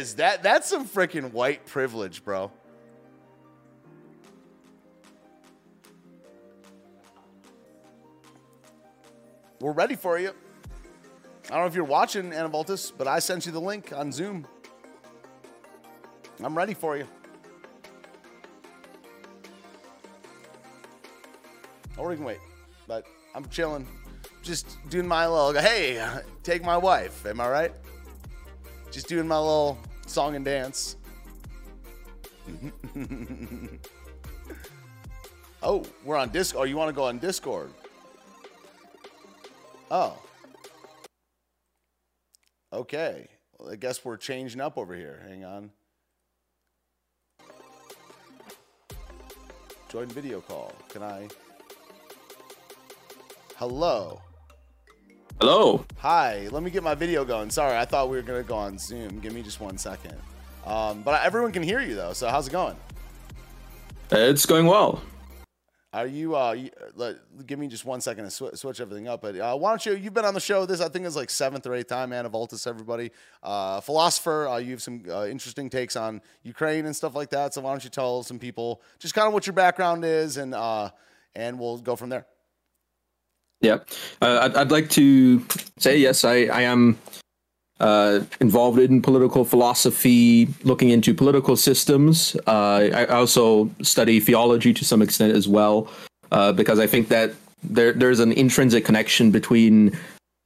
is. That that's some freaking white privilege, bro. We're ready for you. I don't know if you're watching Anavoltus, but I sent you the link on Zoom. I'm ready for you. Or we can wait, but I'm chilling, just doing my little. Hey, take my wife. Am I right? Just doing my little song and dance. oh, we're on Discord. Oh, you want to go on Discord? Oh. Okay. Well, I guess we're changing up over here. Hang on. Join video call. Can I? Hello. Hello. Hi. Let me get my video going. Sorry, I thought we were gonna go on Zoom. Give me just one second. Um, but everyone can hear you though. So how's it going? It's going well. Are you? Uh, you, let, give me just one second to sw- switch everything up. But uh, why don't you? You've been on the show. This I think is like seventh or eighth time. Anavoltus, everybody. Uh, philosopher. Uh, you have some uh, interesting takes on Ukraine and stuff like that. So why don't you tell some people just kind of what your background is, and uh, and we'll go from there. Yeah, uh, I'd, I'd, like to say yes. I I am uh, involved in political philosophy, looking into political systems. Uh, I also study theology to some extent as well, uh, because I think that there there's an intrinsic connection between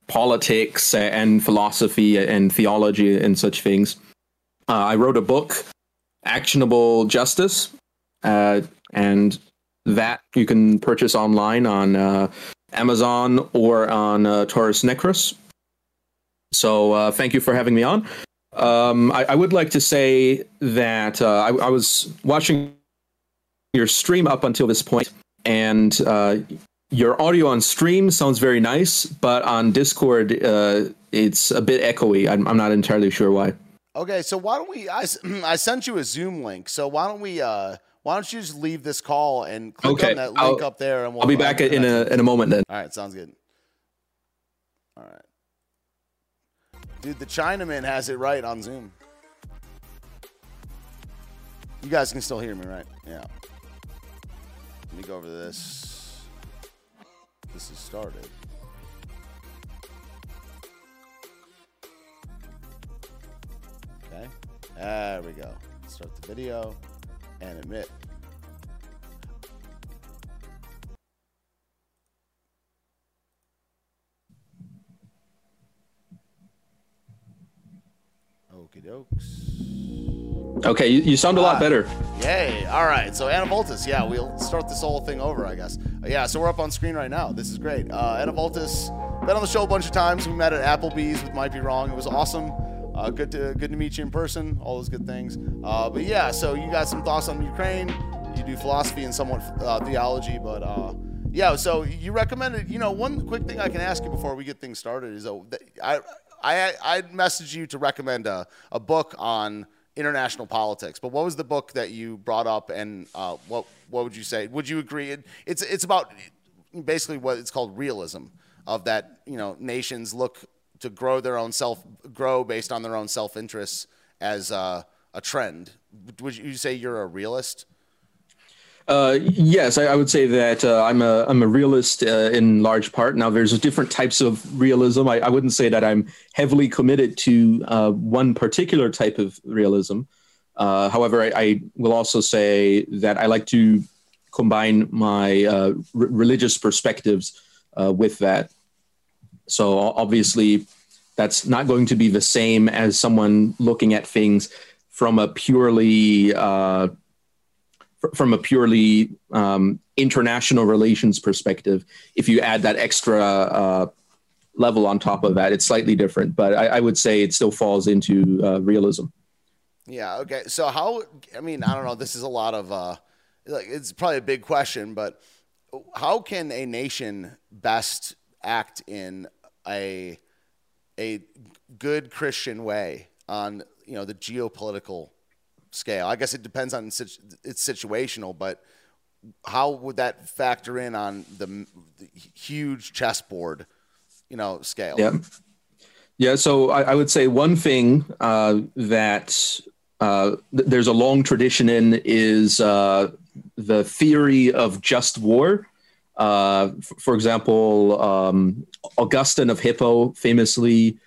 politics and philosophy and theology and such things. Uh, I wrote a book, Actionable Justice, uh, and that you can purchase online on Amazon or on Taurus Necros. So uh, thank you for having me on. Um, I, I, would like to say that uh, I, I, was watching your stream up until this point, and uh, your audio on stream sounds very nice, but on Discord, uh, it's a bit echoey. I'm, I'm, not entirely sure why. Okay, so why don't we? I, I sent you a Zoom link, so why don't we? Why don't you just leave this call and click okay, on that link I'll, up there, and we'll. I'll be back in a in a moment then. All right, sounds good. All right. Dude, the Chinaman has it right on Zoom. You guys can still hear me, right? Yeah. Let me go over this. This is started. Okay. There we go. Start the video and admit. Okie dokes. Okay, you, you sound a lot better. Yay. All right. So Anavoltus, yeah, we'll start this whole thing over, I guess. Uh, yeah, so we're up on screen right now. This is great. Uh, Anavoltus, been on the show a bunch of times. We met at Applebee's with Might Be Wrong. It was awesome. Uh, good to good to meet you in person. All those good things. Uh, but yeah, so you got some thoughts on Ukraine. You do philosophy and somewhat uh, theology, but uh, yeah. So you recommended. You know, one quick thing I can ask you before we get things started is uh, I I I messaged you to recommend a, a book on international politics. But what was the book that you brought up, and uh, what what would you say? Would you agree? It, it's it's about basically what it's called realism of that you know nations look to grow their own self grow based on their own self interests as uh, a trend. Would you say you're a realist? Uh, yes, I, I, would say that uh, I'm a I'm a realist uh, in large part. Now, there's different types of realism. I, I wouldn't say that I'm heavily committed to uh, one particular type of realism. Uh, however, I, I, will also say that I like to combine my r- religious perspectives with that. So obviously, that's not going to be the same as someone looking at things from a purely from a purely um, international relations perspective, if you add that extra uh, level on top of that, it's slightly different. But I, I would say it still falls into uh, realism. Yeah. Okay. So how? I mean, I don't know. This is a lot of. Uh, like, it's probably a big question, but how can a nation best act in a a good Christian way on you know the geopolitical scale? I guess it depends on it's situational, but how would that factor in on the, the huge chessboard, you know, scale? Yeah. Yeah, so I, I would say one thing uh, that uh, th- there's a long tradition in is uh, the theory of just war. Uh, f- for example, um, Augustine of Hippo famously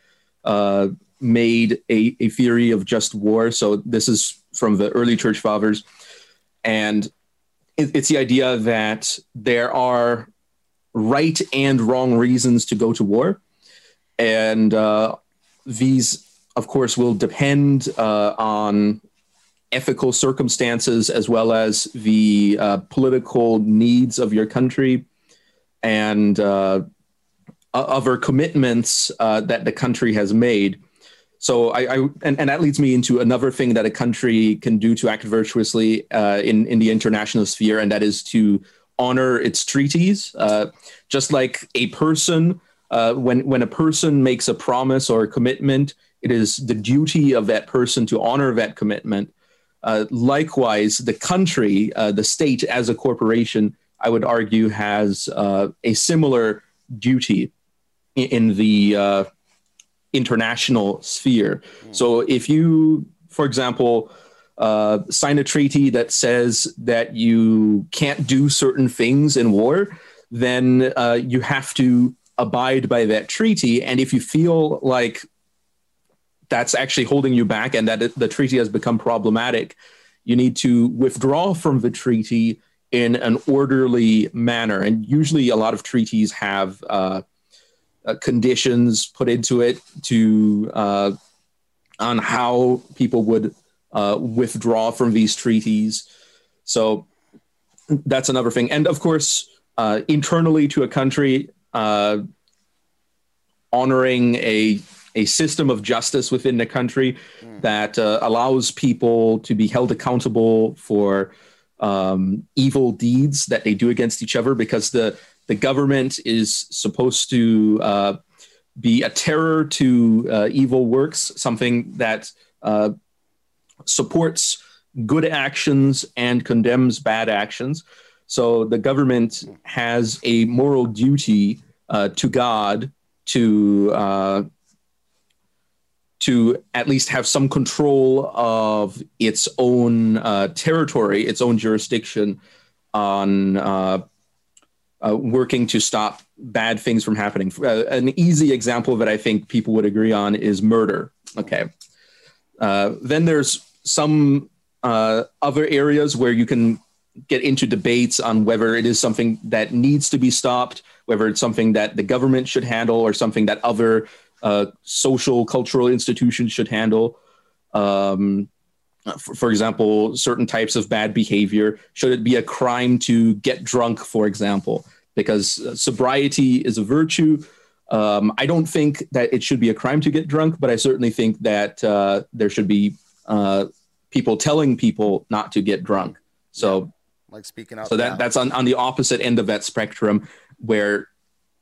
uh, made a, a theory of just war. So this is from the early church fathers. And it, it's the idea that there are right and wrong reasons to go to war. And uh, these, of course, will depend uh, on ethical circumstances as well as the uh, political needs of your country and uh, other commitments uh, that the country has made. So I, I and, and that leads me into another thing that a country can do to act virtuously uh, in in the international sphere, and that is to honor its treaties. Uh, just like a person, uh, when when a person makes a promise or a commitment, it is the duty of that person to honor that commitment. Uh, likewise, the country, uh, the state as a corporation, I would argue, has uh, a similar duty in, in the international sphere. So if you, for example, uh, sign a treaty that says that you can't do certain things in war, then uh, you have to abide by that treaty. And if you feel like that's actually holding you back and that the treaty has become problematic, you need to withdraw from the treaty in an orderly manner. And usually, a lot of treaties have uh, uh, conditions put into it to uh, on how people would uh, withdraw from these treaties. So that's another thing. And of course, uh, internally to a country, uh, honoring a a system of justice within the country mm. that uh, allows people to be held accountable for um, evil deeds that they do against each other, because the the government is supposed to uh, be a terror to uh, evil works, something that uh, supports good actions and condemns bad actions. So the government has a moral duty uh, to God to uh, to at least have some control of its own uh, territory, its own jurisdiction on uh, working to stop bad things from happening. Uh, an easy example that I think people would agree on is murder. Okay. Uh, then there's some uh, other areas where you can get into debates on whether it is something that needs to be stopped, whether it's something that the government should handle or something that other uh, social cultural institutions should handle. Um, for, for, example, certain types of bad behavior? Should it be a crime to get drunk, for example? Because uh, sobriety is a virtue. Um, I don't think that it should be a crime to get drunk, but I certainly think that uh, there should be uh, people telling people not to get drunk. So, like speaking out. So that that's on, on the opposite end of that spectrum, where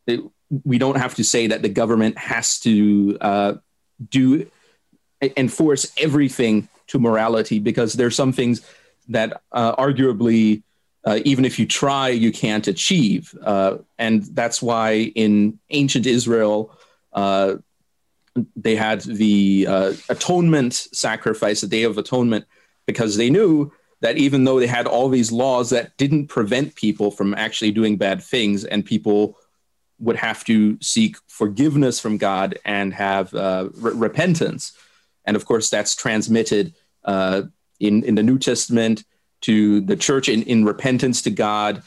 it, we don't have to say that the government has to uh, do enforce everything to morality because there's some things that uh, arguably uh, even if you try you can't achieve. Uh, and that's why in ancient israel uh, they had the uh, atonement sacrifice the day of atonement because they knew that even though they had all these laws that didn't prevent people from actually doing bad things and people would have to seek forgiveness from god and have uh, re- repentance and of course that's transmitted uh, in in the New Testament to the church in, in repentance to God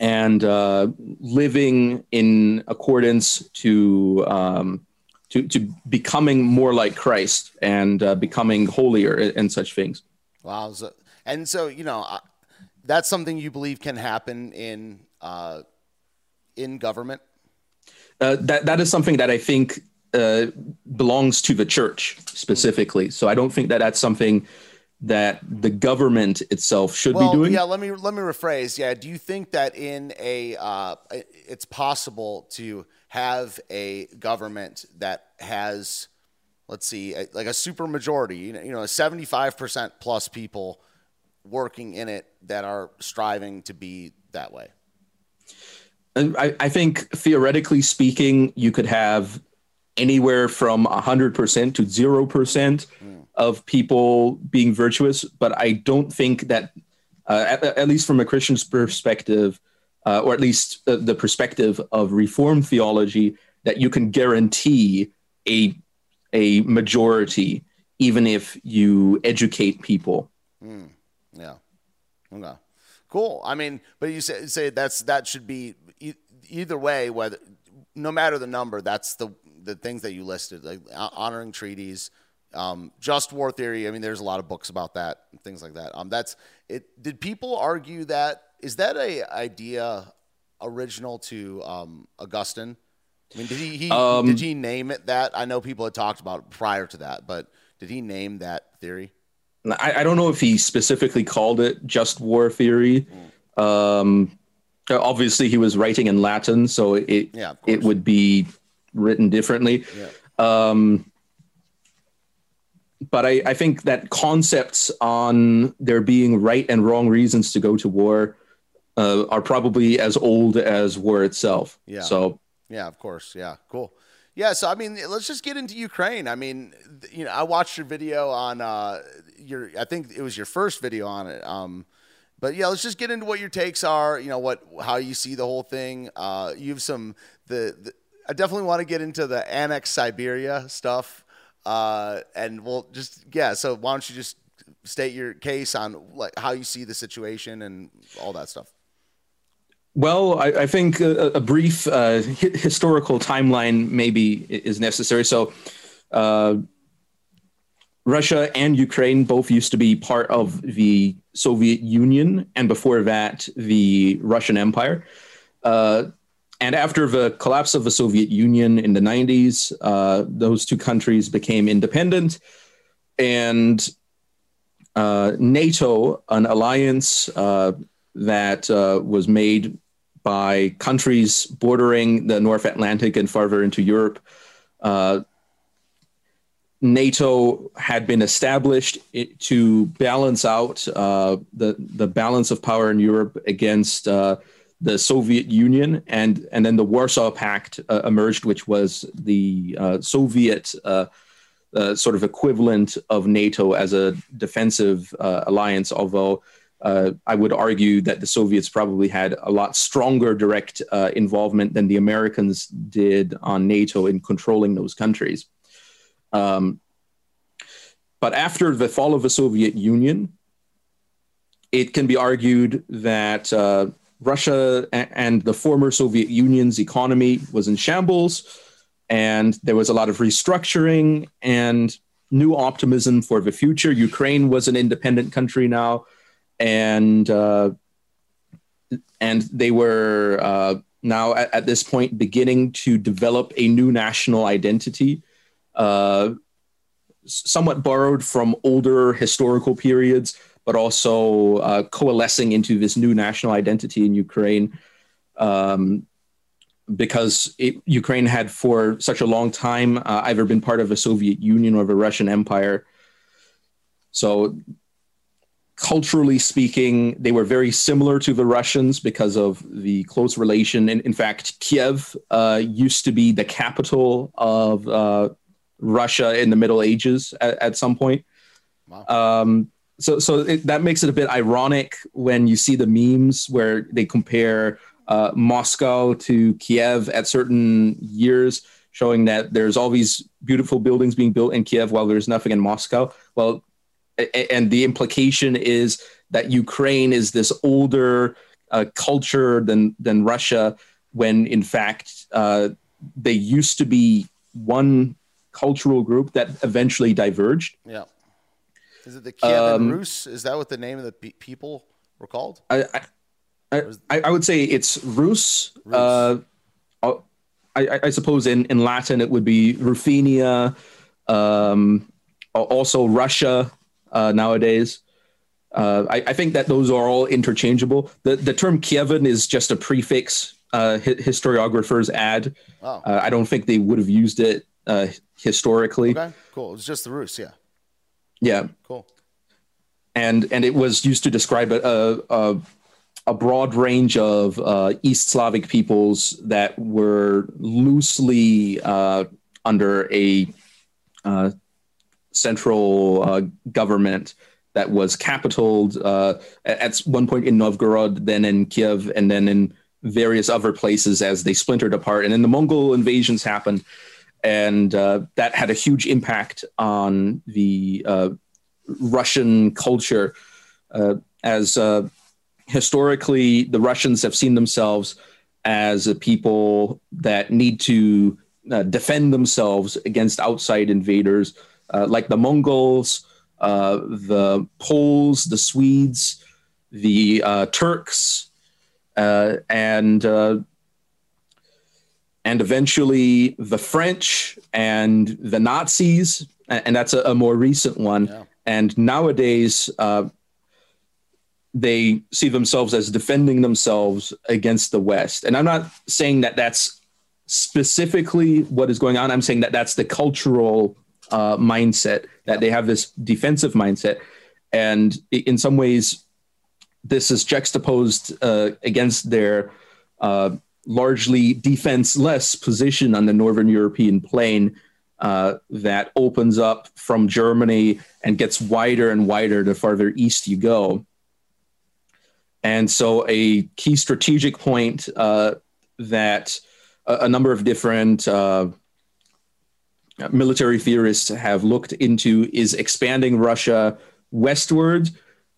and uh, living in accordance to um, to to becoming more like Christ and uh, becoming holier and such things. Wow, so, and so you know uh, that's something you believe can happen in uh, in government. Uh, that that is something that I think uh, belongs to the church specifically. So I don't think that that's something that the government itself should well, be doing. Yeah, let me let me rephrase. Yeah, do you think that in a uh, it's possible to have a government that has, let's see, like a super majority, you know, seventy five percent plus people working in it that are striving to be that way? I, I think theoretically speaking, you could have anywhere from 100% to 0% mm. of people being virtuous. But I don't think that, uh, at, at, least from a Christian's perspective, uh, or at least uh, the perspective of Reformed theology, that you can guarantee a, a majority even if you educate people. Mm. Yeah. Okay. Cool. I mean, but you say, say that's that should be either way. Whether no matter the number, that's the the things that you listed, like honoring treaties, um, just war theory. I mean, there's a lot of books about that, things like that. Um, that's it. Did people argue that? Is that a idea original to um, Augustine? I mean, did he, he um, did he name it that? I know people had talked about it prior to that, but did he name that theory? I, I don't know if he specifically called it just war theory. Mm. Um, obviously, he was writing in Latin, so it yeah, it would be written differently. Yeah. Um, but I, I think that concepts on there being right and wrong reasons to go to war uh, are probably as old as war itself. Yeah. So yeah, of course. Yeah. Cool. Yeah, so I mean, let's just get into Ukraine. I mean, you know, I watched your video on uh, your, I think it was your first video on it. Um, but yeah, let's just get into what your takes are. You know, what how you see the whole thing. Uh, you have some the, the I definitely want to get into the annex Siberia stuff. Uh, and we'll just yeah. So why don't you just state your case on like how you see the situation and all that stuff. Well, I, I think a, a brief uh, hi- historical timeline maybe is necessary. So, uh, Russia and Ukraine both used to be part of the Soviet Union, and before that, the Russian Empire. Uh, and after the collapse of the Soviet Union in the 90s, uh, those two countries became independent. And uh, NATO, an alliance uh, that uh, was made by countries bordering the North Atlantic and farther into Europe. Uh, NATO had been established to balance out uh, the the balance of power in Europe against uh, the Soviet Union, and and then the Warsaw Pact uh, emerged, which was the uh, Soviet uh, sort of equivalent of NATO as a defensive alliance, although uh, I would argue that the Soviets probably had a lot stronger direct uh, involvement than the Americans did on NATO in controlling those countries. Um, but after the fall of the Soviet Union, it can be argued that uh, Russia and the former Soviet Union's economy was in shambles, and there was a lot of restructuring and new optimism for the future. Ukraine was an independent country now and uh, and they were uh, now at, at, this point beginning to develop a new national identity, uh, somewhat borrowed from older historical periods, but also uh, coalescing into this new national identity in Ukraine. Um, because it, Ukraine had for such a long time uh, either been part of the Soviet Union or the Russian Empire. So culturally speaking, they were very similar to the Russians because of the close relation. In, in fact, Kiev uh, used to be the capital of uh, Russia in the Middle Ages at, at some point. Wow. Um, so, so it, that makes it a bit ironic when you see the memes where they compare uh, Moscow to Kiev at certain years, showing that there's all these beautiful buildings being built in Kiev while there's nothing in Moscow. Well, and the implication is that Ukraine is this older uh, culture than than Russia, when in fact uh, they used to be one cultural group that eventually diverged. Yeah. Is it the Kievan um, Rus? Is that what the name of the pe- people were called? I I, I, I would say it's Rus. Rus. Uh, I, I, suppose in, in Latin it would be Ruthenia, um, also Russia uh, nowadays. Uh, I, I, think that those are all interchangeable. The the term Kievan is just a prefix uh, hi- historiographers add. Oh. Uh, I don't think they would have used it uh, historically. Okay, cool. It's just the Rus, yeah. Yeah. Cool. And and it was used to describe a a, a broad range of uh, East Slavic peoples that were loosely under a uh, central uh, government that was capitaled uh, at one point in Novgorod, then in Kiev, and then in various other places as they splintered apart. And then the Mongol invasions happened, and uh, that had a huge impact on the uh, Russian culture. Uh, as uh, historically, the Russians have seen themselves as a people that need to uh, defend themselves against outside invaders, like the Mongols, the Poles, the Swedes, the Turks, and and eventually the French and the Nazis, and that's a, a more recent one. Yeah. And nowadays, uh, they see themselves as defending themselves against the West. And I'm not saying that that's specifically what is going on. I'm saying that that's the cultural uh, mindset that they have this defensive mindset, and in some ways, this is juxtaposed uh, against their uh, largely defenseless position on the northern European plain uh, that opens up from Germany and gets wider and wider the farther east you go. And so, a key strategic point uh, that a, a, number of different uh, military theorists have looked into is expanding Russia westward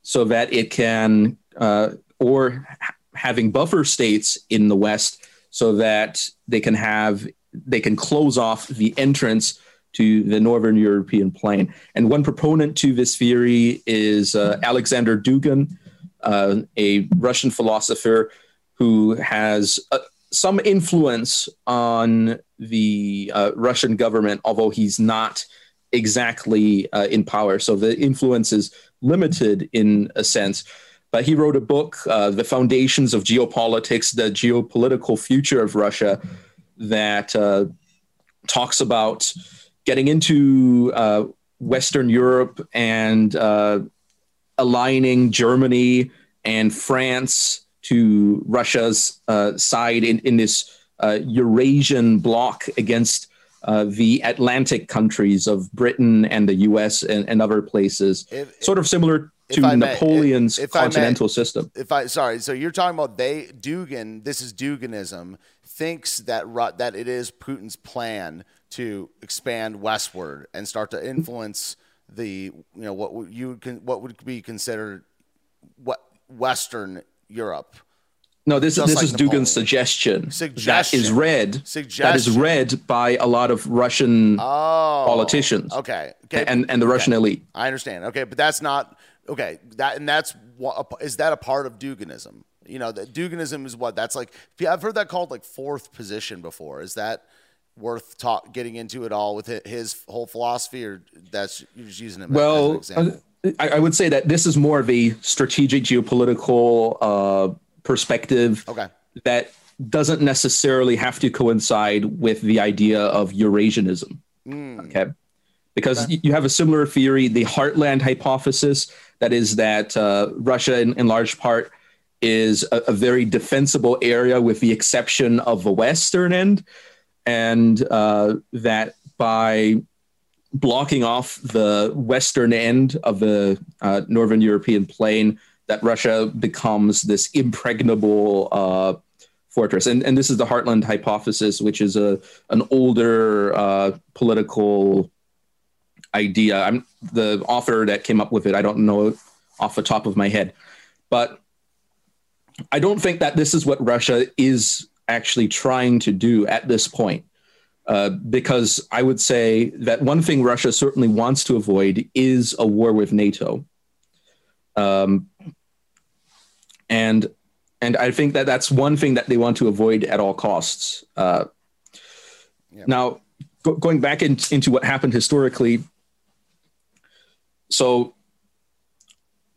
so that it can, uh, or having buffer states in the West so that they can have they can close off the entrance to the northern European plain. And one proponent to this theory is uh, Alexander Dugin, uh, a Russian philosopher who has uh, some influence on the uh, Russian government, although he's not exactly uh, in power. So the influence is limited in a sense. But he wrote a book, uh, The Foundations of Geopolitics, the Geopolitical Future of Russia, that uh, talks about getting into uh, Western Europe and uh, aligning Germany and France to Russia's uh, side in, in this uh, Eurasian bloc against the Atlantic countries of Britain and the US and, and other places. If, sort of similar to Napoleon's may, if, if continental may, system. If I sorry, so you're talking about they Dugin. This is Duginism. Thinks that that it is Putin's plan to expand westward and start to influence the you know what you can what would be considered what Western Europe. No, this, this like is Dugin's suggestion, suggestion. That is read. Suggestion. That is read by a lot of Russian oh, politicians. Okay. okay. And and the Russian okay. elite. I understand. Okay, but that's not Okay, that and that's what is that a part of Duginism? You know, that Duginism is what that's like. I've heard that called like fourth position before. Is that worth talk getting into it all with his whole philosophy, or that's you're just using it? Well, I, I, would say that this is more of a strategic geopolitical uh, perspective. Okay, that doesn't necessarily have to coincide with the idea of Eurasianism. Mm. Okay because okay. you have a similar theory, the heartland hypothesis, that is that uh, Russia, in, in, large part, is a, a, very defensible area with the exception of the western end, and uh, that by blocking off the western end of the uh, northern European plain, that Russia becomes this impregnable uh, fortress. And, and this is the heartland hypothesis, which is a an older uh, political idea. I'm the author that came up with it. I don't know off the top of my head, but I don't think that this is what Russia is actually trying to do at this point. Uh, because I would say that one thing Russia certainly wants to avoid is a war with NATO. Um, and and I think that that's one thing that they want to avoid at all costs. Uh. Now, go, going back in, into what happened historically, so,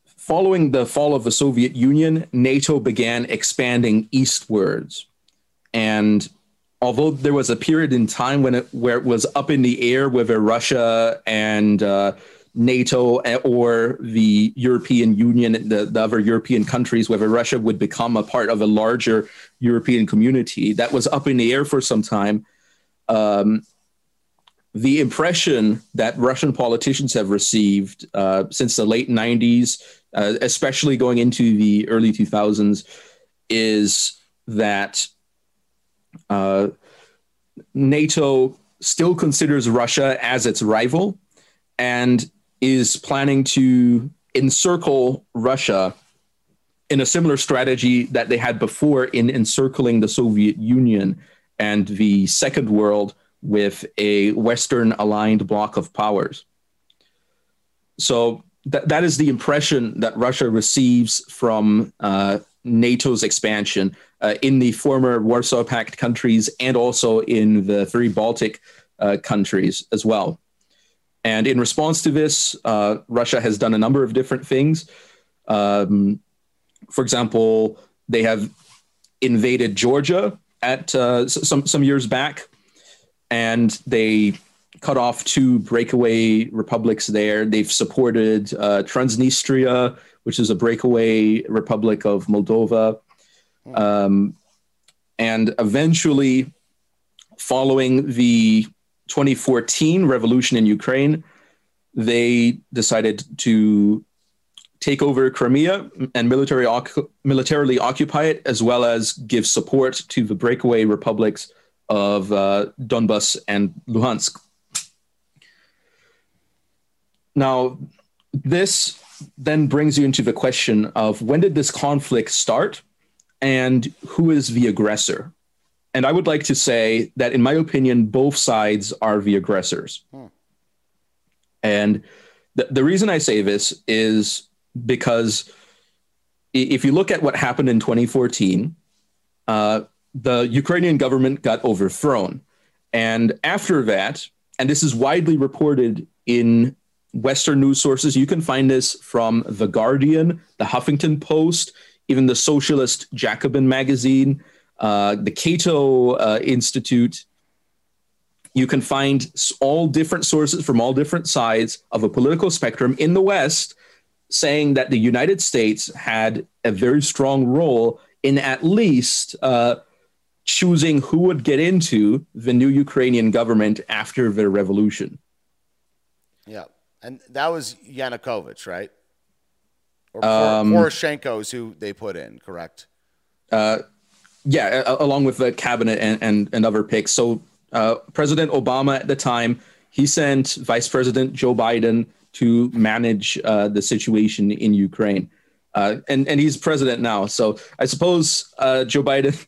following the fall of the Soviet Union, NATO began expanding eastwards. And although there was a period in time when it, where it was up in the air whether Russia and uh, NATO or the European Union, the, the, other European countries, whether Russia would become a part of a larger European community, that was up in the air for some time. Um, the impression that Russian politicians have received uh, since the late 90s, uh, especially going into the early 2000s, is that uh, NATO still considers Russia as its rival and is planning to encircle Russia in a similar strategy that they had before in encircling the Soviet Union and the Second World with a Western aligned bloc of powers. So that, that is the impression that Russia receives from uh, NATO's expansion uh, in the former Warsaw Pact countries and also in the three Baltic uh, countries as well. And in response to this, uh, Russia has done a number of different things. Um, for example, they have invaded Georgia at uh, some some years back, and they cut off two breakaway republics there. They've supported uh, Transnistria, which is a breakaway republic of Moldova, um, and eventually, following the 2014 revolution in Ukraine, they decided to take over Crimea and military militarily occupy it, as well as give support to the breakaway republics of uh, Donbas and Luhansk. Now, this then brings you into the question of when did this conflict start and who is the aggressor? And I would like to say that, in my opinion, both sides are the aggressors. Hmm. And the, the reason I say this is because if you look at what happened in 2014, uh, the Ukrainian government got overthrown. And after that, and this is widely reported in Western news sources, you can find this from The Guardian, The Huffington Post, even the Socialist Jacobin magazine, uh, the Cato uh, Institute. You can find all different sources from all different sides of a political spectrum in the West saying that the United States had a very strong role in at least uh, choosing who would get into the new Ukrainian government after the revolution. Yeah. And that was Yanukovych, right? Or um, Poroshenko's who they put in, correct? Uh, yeah, along with the cabinet and, and, and other picks. So uh, President Obama at the time, he sent Vice President Joe Biden to manage uh, the situation in Ukraine. Uh, and, and he's president now. So I suppose uh, Joe Biden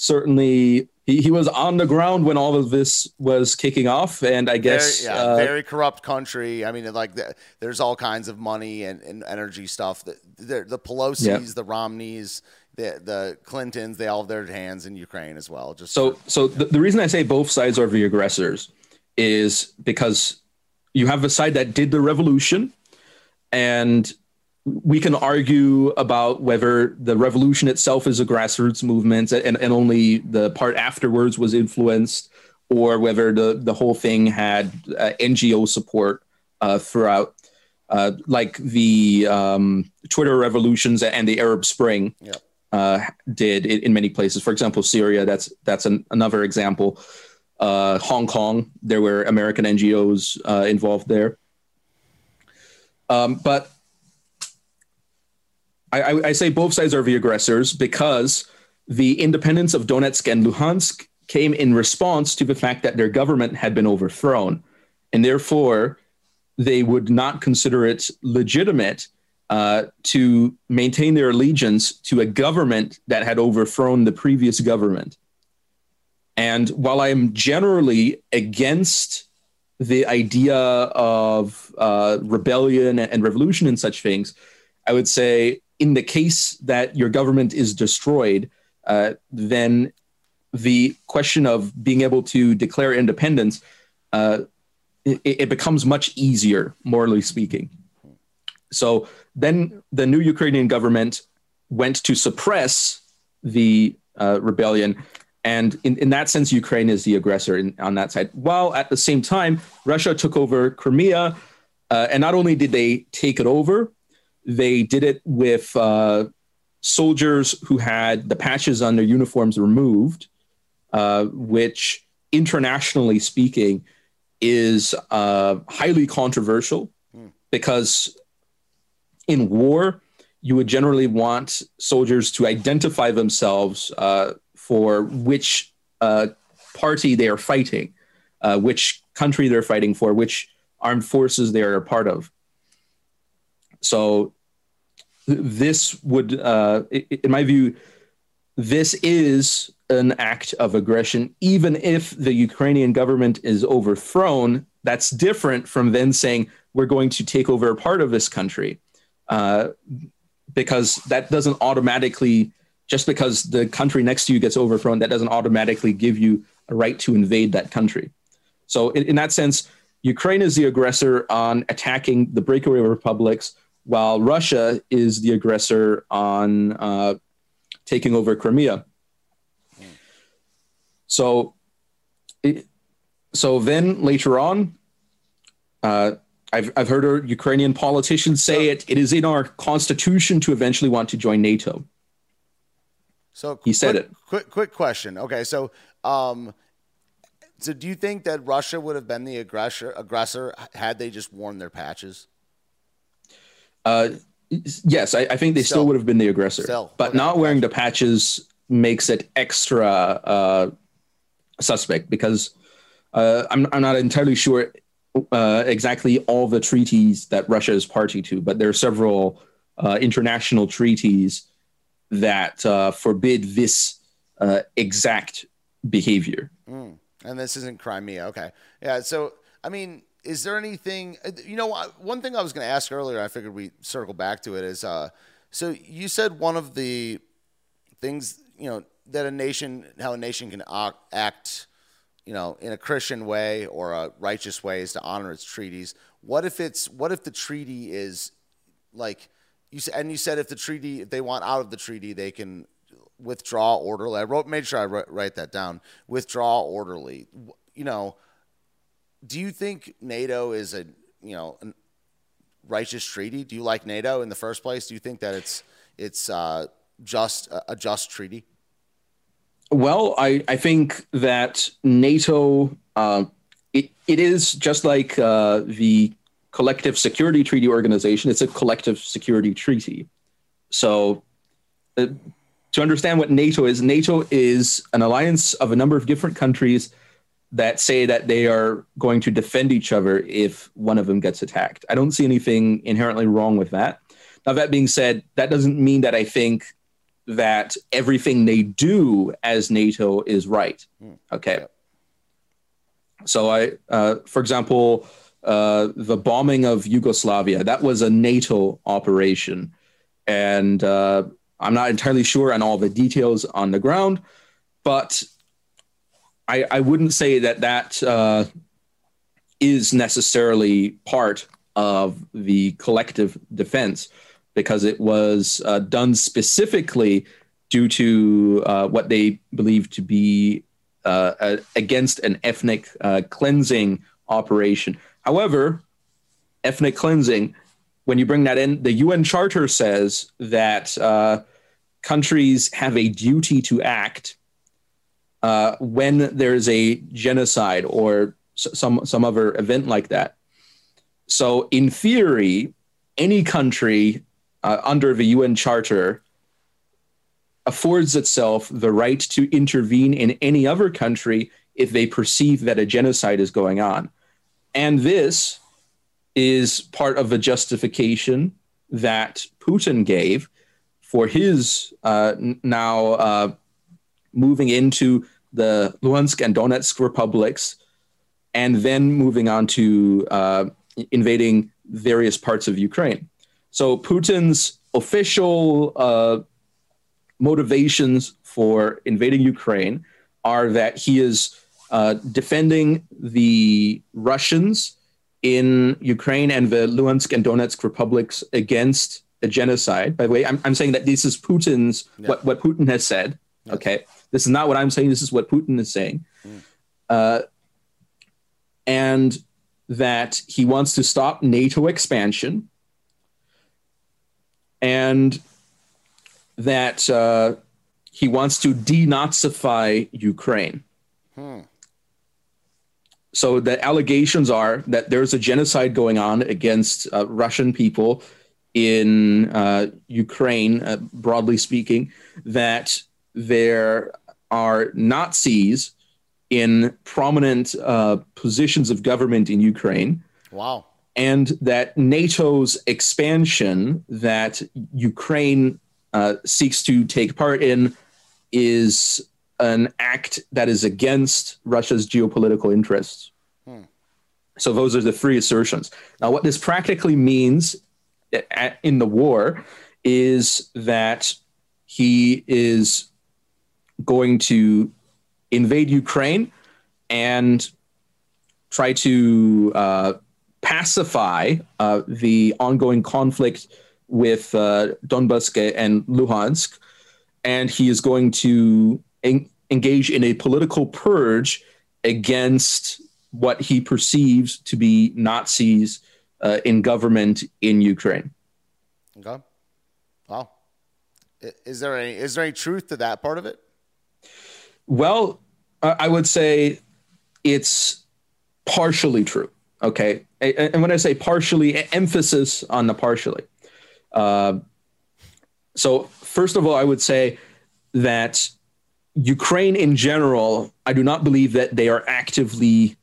certainly he, he was on the ground when all of this was kicking off and i guess very, yeah, uh, very corrupt country i mean like the, there's all kinds of money and, and energy stuff the, the, the pelosi's yeah. the romneys the, the clintons they all have their hands in ukraine as well just so so the, the reason i say both sides are the aggressors is because you have a side that did the revolution and we can argue about whether the revolution itself is a grassroots movement and, and only the part afterwards was influenced, or whether the, the whole thing had uh, NGO support uh, throughout, uh, like the um, Twitter revolutions and the Arab Spring yep. Uh, did in, in, many places. For example, Syria, that's, that's an, another example. Uh, Hong Kong, there were American NGOs uh, involved there. Um, but I, I, say both sides are the aggressors because the independence of Donetsk and Luhansk came in response to the fact that their government had been overthrown. And therefore, they would not consider it legitimate uh, to maintain their allegiance to a government that had overthrown the previous government. And while I am generally against the idea of uh, rebellion and revolution and such things, I would say in the case that your government is destroyed, uh, then the question of being able to declare independence uh, it, it, becomes much easier, morally speaking. So then the new Ukrainian government went to suppress the uh, rebellion. And in, in that sense, Ukraine is the aggressor in, on that side. While at the same time, Russia took over Crimea. Uh, and not only did they take it over, they did it with uh, soldiers who had the patches on their uniforms removed, uh, which internationally speaking is uh, highly controversial because in war, you would generally want soldiers to identify themselves uh, for which uh, party they are fighting, uh, which country they're fighting for, which armed forces they are a part of. So, this would, uh, in my view, this is an act of aggression, even if the Ukrainian government is overthrown. That's different from then saying we're going to take over a part of this country, uh, because that doesn't automatically just because the country next to you gets overthrown, that doesn't automatically give you a right to invade that country. So, in, in that sense, Ukraine is the aggressor on attacking the breakaway republics, while Russia is the aggressor on uh, taking over Crimea. So, it, so then later on, uh, I've, I've heard Ukrainian politicians say it. It is in our constitution to eventually want to join NATO. So he said quick, it. Quick, quick question. Okay, so um, so do you think that Russia would have been the aggressor aggressor had they just worn their patches? Uh, yes, I, I think they still, still, would have been the aggressor. Still, but okay. not wearing the patches makes it extra uh, suspect because uh, I'm, I'm not entirely sure uh, exactly all the treaties that Russia is party to, but there are several uh, international treaties that uh, forbid this uh, exact behavior. Mm. And this isn't Crimea. Okay. Yeah. So, I mean, is there anything, uh, you know, one thing I was going to ask earlier, I figured we circle back to it is, uh, so you said one of the things, you know, that a nation, how a nation can act, you know, in a Christian way or a righteous way is to honor its treaties. What if it's, what if the treaty is like, you said, and you said if the treaty, if they want out of the treaty, they can withdraw orderly. I wrote, made sure I write that down. Withdraw orderly. You know, do you think NATO is a you know righteous treaty? Do you like NATO in the first place? Do you think that it's it's uh, just a just treaty? Well, I I think that NATO uh, it it is just like uh, the collective security treaty organization. It's a collective security treaty. So. Uh, to understand what NATO is, NATO is an alliance of a number of different countries that say that they are going to defend each other if one of them gets attacked. I don't see anything inherently wrong with that. Now, that being said, that doesn't mean that I think that everything they do as NATO is right. Hmm. Okay. So, I, uh, for example, uh, the bombing of Yugoslavia, that was a NATO operation. And uh, I'm not entirely sure on all the details on the ground, but I, I wouldn't say that that uh, is necessarily part of the collective defense because it was uh, done specifically due to uh, what they believe to be uh, against an ethnic uh, cleansing operation. However, ethnic cleansing, when you bring that in, the UN Charter says that uh, countries have a duty to act uh, when there's a genocide or some some other event like that. So, in theory, any country uh, under the UN Charter affords itself the right to intervene in any other country if they perceive that a genocide is going on, and this is part of the justification that Putin gave for his uh, now uh, moving into the Luhansk and Donetsk republics, and then moving on to uh, invading various parts of Ukraine. So Putin's official uh, motivations for invading Ukraine are that he is uh, defending the Russians in Ukraine and the Luhansk and Donetsk republics against a genocide. By the way, I'm, I'm saying that this is Putin's yeah. what, what Putin has said. Yes. Okay, this is not what I'm saying. This is what Putin is saying, mm. uh, and that he wants to stop NATO expansion, and that uh, he wants to denazify Ukraine. Hmm. so the allegations are that there's a genocide going on against uh, Russian people in uh, Ukraine, uh, broadly speaking, that there are Nazis in prominent uh, positions of government in Ukraine. Wow. And that NATO's expansion that Ukraine uh, seeks to take part in is an act that is against Russia's geopolitical interests. Hmm. So those are the three assertions. Now, what this practically means in the war is that he is going to invade Ukraine and try to uh, pacify uh, the ongoing conflict with uh, Donbass and Luhansk. And he is going to en- engage in a political purge against what he perceives to be Nazis uh, in government in Ukraine. Okay. Wow. Is there any is there any truth to that part of it? Well, I would say it's partially true. Okay, and when I say partially, emphasis on the partially. Uh, so first of all, I would say that Ukraine in general, I do not believe that they are actively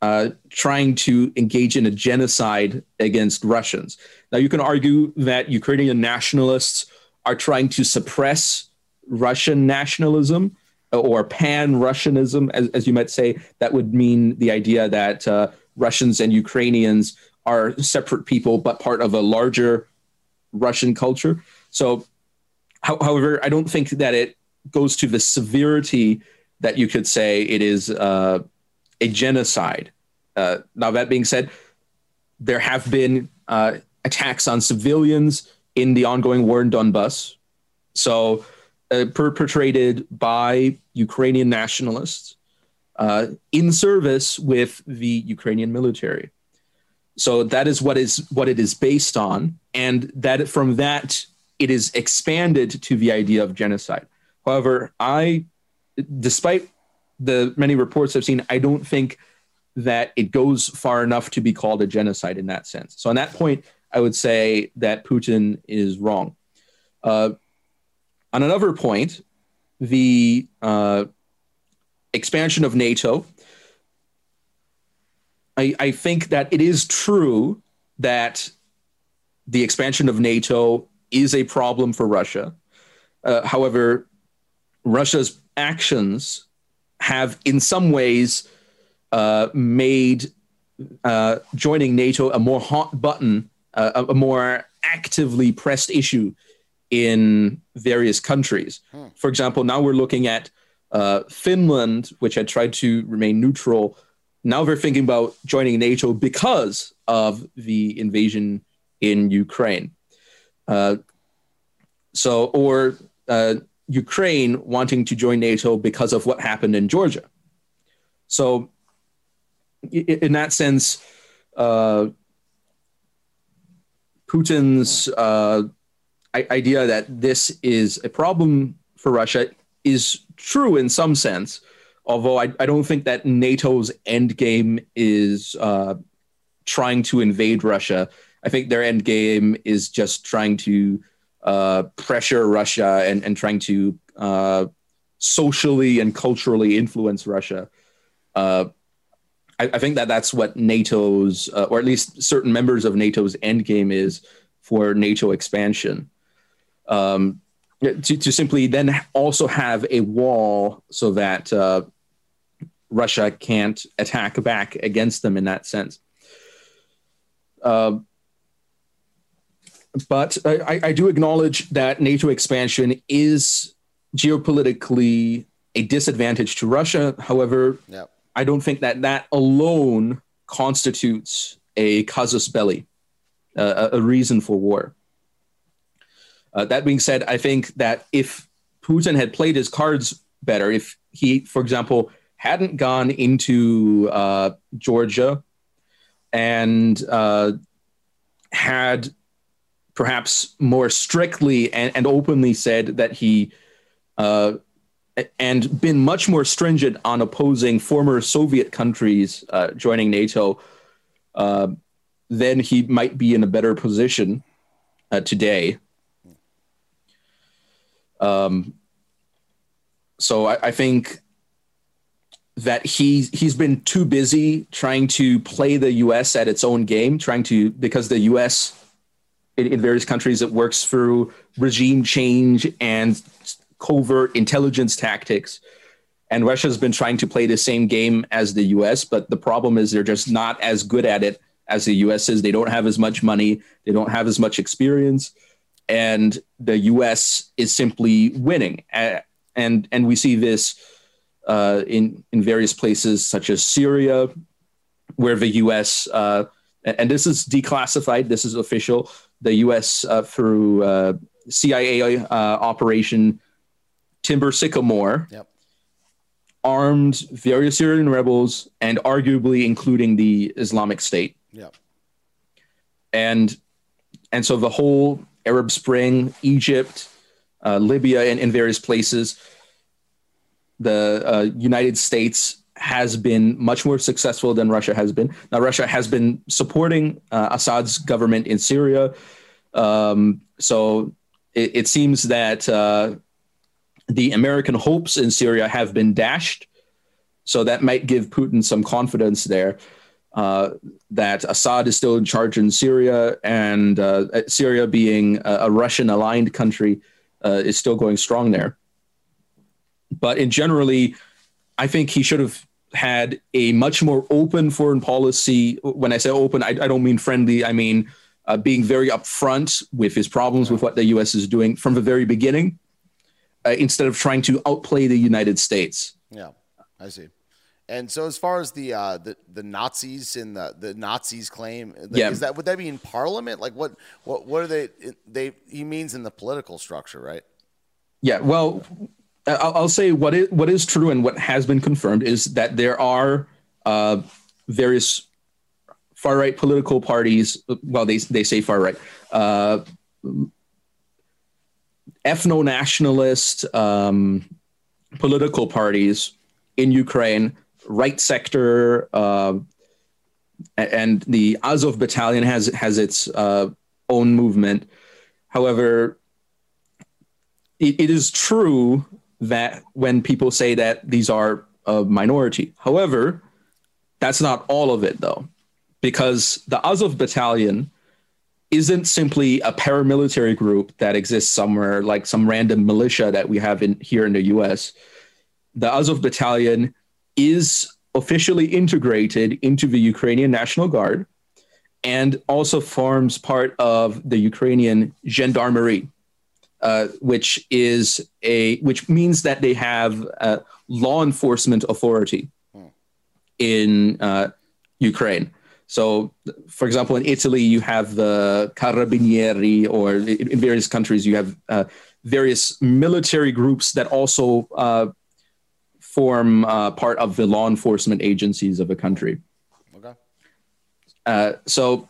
uh, trying to engage in a genocide against Russians. Now, you can argue that Ukrainian nationalists are trying to suppress Russian nationalism or pan Russianism, as, as, you might say. That would mean the idea that uh, Russians and Ukrainians are separate people, but part of a larger Russian culture. So, however, I don't think that it goes to the severity that you could say it is uh, a genocide. Uh, now, that being said, there have been uh, attacks on civilians in the ongoing war in Donbass. So, uh, perpetrated by Ukrainian nationalists uh, in service with the Ukrainian military. So that is what is what it is based on, and that from that it is expanded to the idea of genocide. However, I, despite the many reports I've seen, I don't think that it goes far enough to be called a genocide in that sense. So on that point, I would say that Putin is wrong. Uh, on another point, the uh, expansion of NATO, I, I think that it is true that the expansion of NATO is a problem for Russia. Uh, however, Russia's actions have, in some ways, uh, made uh, joining NATO a more hot button, uh, a more actively pressed issue in various countries. Hmm. For example, now we're looking at uh, Finland, which had tried to remain neutral. Now they're thinking about joining NATO because of the invasion in Ukraine. Uh, so, or uh, Ukraine wanting to join NATO because of what happened in Georgia. So, in that sense, uh, Putin's uh, idea that this is a problem for Russia is true in some sense, although I, I don't think that NATO's end game is uh, trying to invade Russia. I think their end game is just trying to uh, pressure Russia and, and trying to uh, socially and culturally influence Russia. Uh, I, I, think that that's what NATO's, uh, or at least certain members of NATO's end game is for NATO expansion. Um, to, to simply then also have a wall so that uh, Russia can't attack back against them in that sense. Uh, but I, I do acknowledge that NATO expansion is geopolitically a disadvantage to Russia. However, yep. I don't think that that alone constitutes a casus belli, uh, a reason for war. Uh, that being said, I think that if Putin had played his cards better, if he, for example, hadn't gone into uh, Georgia and uh, had perhaps more strictly and, and openly said that he uh, and been much more stringent on opposing former Soviet countries uh, joining NATO, uh, then he might be in a better position today. Um, so I, I think that he he's been too busy trying to play the U.S. at its own game, trying to because the U.S. in, in various countries it works through regime change and covert intelligence tactics. And Russia's been trying to play the same game as the US, but the problem is they're just not as good at it as the US is. They don't have as much money, they don't have as much experience, and the US is simply winning. And and we see this uh, in in various places such as Syria, where the U.S. Uh, and this is declassified. This is official. The U.S. Uh, through uh, CIA uh, operation Timber Sycamore Yep. armed various Syrian rebels and arguably including the Islamic State. Yep. and and so the whole Arab Spring, Egypt, uh, Libya, and in various places, the uh, United States has been much more successful than Russia has been. Now, Russia has been supporting uh, Assad's government in Syria, um, so it, it seems that uh, the American hopes in Syria have been dashed. So that might give Putin some confidence there uh, that Assad is still in charge in Syria, and uh, Syria being a, a Russian aligned country uh, is still going strong there. But in generally, I think he should have had a much more open foreign policy. When I say open, I, I don't mean friendly. I mean uh, being very upfront with his problems with what the U.S. is doing from the very beginning, uh, instead of trying to outplay the United States. Yeah, I see. And so, as far as the uh, the the Nazis and the the Nazis claim, Yeah. is that would that be in Parliament? Like, what what what are they? They he means in the political structure, right? Yeah, well, I'll, I'll say what is what is true and what has been confirmed is that there are uh, various far right political parties. Well, they they say far right, uh, ethno nationalist um, political parties in Ukraine, right sector, uh, and the Azov Battalion has has its uh, own movement. However, it, it is true that when people say that these are a minority. However, that's not all of it, though, because the Azov Battalion isn't simply a paramilitary group that exists somewhere, like some random militia that we have in here in the U.S. The Azov Battalion is officially integrated into the Ukrainian National Guard and also forms part of the Ukrainian Gendarmerie uh, which is a which means that they have uh, law enforcement authority in uh, Ukraine. So, for example, in Italy, you have the Carabinieri, or in various countries, you have uh, various military groups that also uh, form uh, part of the law enforcement agencies of a country. Okay. Uh, so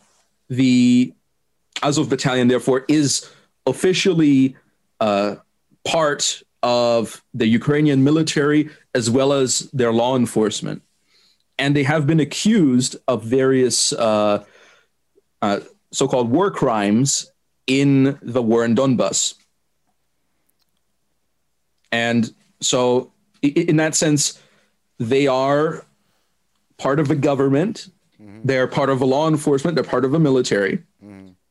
the Azov Battalion, therefore, is officially uh, part of the Ukrainian military as well as their law enforcement. And they have been accused of various uh, uh, so called war crimes in the war in Donbass. And so, in that sense, they are part of the government. They're part of a law enforcement. They're part of a military.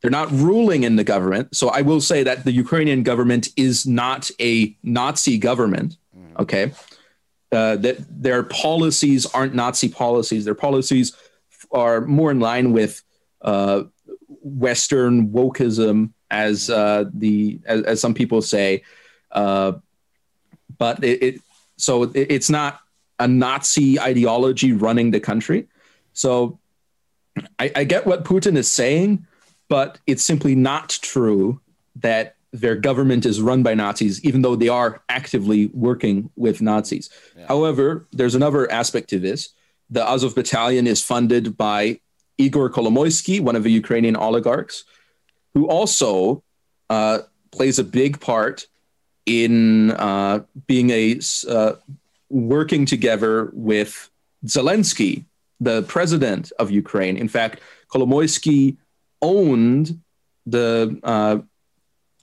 They're not ruling in the government. So I will say that the Ukrainian government is not a Nazi government. Okay. Uh, that their policies aren't Nazi policies. Their policies are more in line with uh, Western wokeism, as uh, the as, as some people say. Uh, but it, it so it, it's not a Nazi ideology running the country. So I, I get what Putin is saying, but it's simply not true that their government is run by Nazis, even though they are actively working with Nazis. However, there's another aspect to this. The Azov Battalion is funded by Igor Kolomoisky, one of the Ukrainian oligarchs, who also uh, plays a big part in uh, being a uh, working together with Zelensky, the president of Ukraine. In fact, Kolomoisky owned the uh,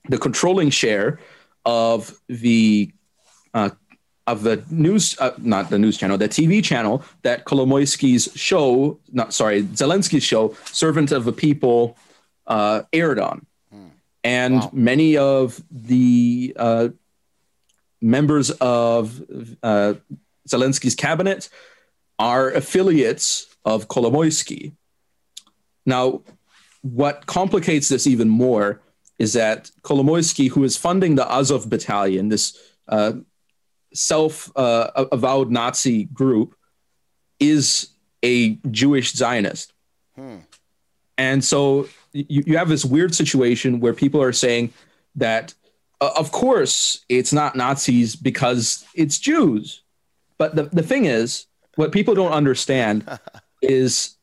the controlling share of the uh, of the news, uh, not the news channel, the TV channel that Kolomoisky's show, not sorry, Zelensky's show, Servant of the People, uh, aired on. And wow. many of the uh, members of uh, Zelensky's cabinet are affiliates of Kolomoisky. Now, what complicates this even more is that Kolomoisky, who is funding the Azov battalion, this uh, self uh, avowed Nazi group, is a Jewish Zionist. Hmm. And so you, you have this weird situation where people are saying that, uh, of course, it's not Nazis because it's Jews. But the, the thing is, what people don't understand is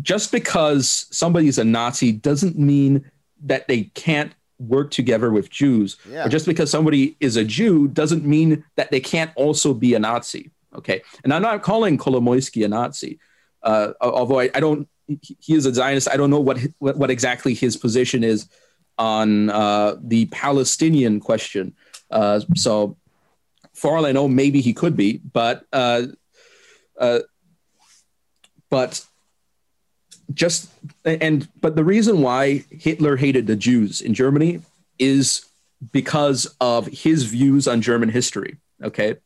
just because somebody's a Nazi doesn't mean that they can't work together with Jews. Yeah. Or just because somebody is a Jew doesn't mean that they can't also be a Nazi. Okay. And I'm not calling Kolomoisky a Nazi, uh, although I, I, don't, he is a Zionist. I don't know what, what, exactly his position is on uh, the Palestinian question. Uh, so, for all I know, maybe he could be, but, uh, uh, but just and but the reason why Hitler hated the Jews in Germany is because of his views on German history. Okay,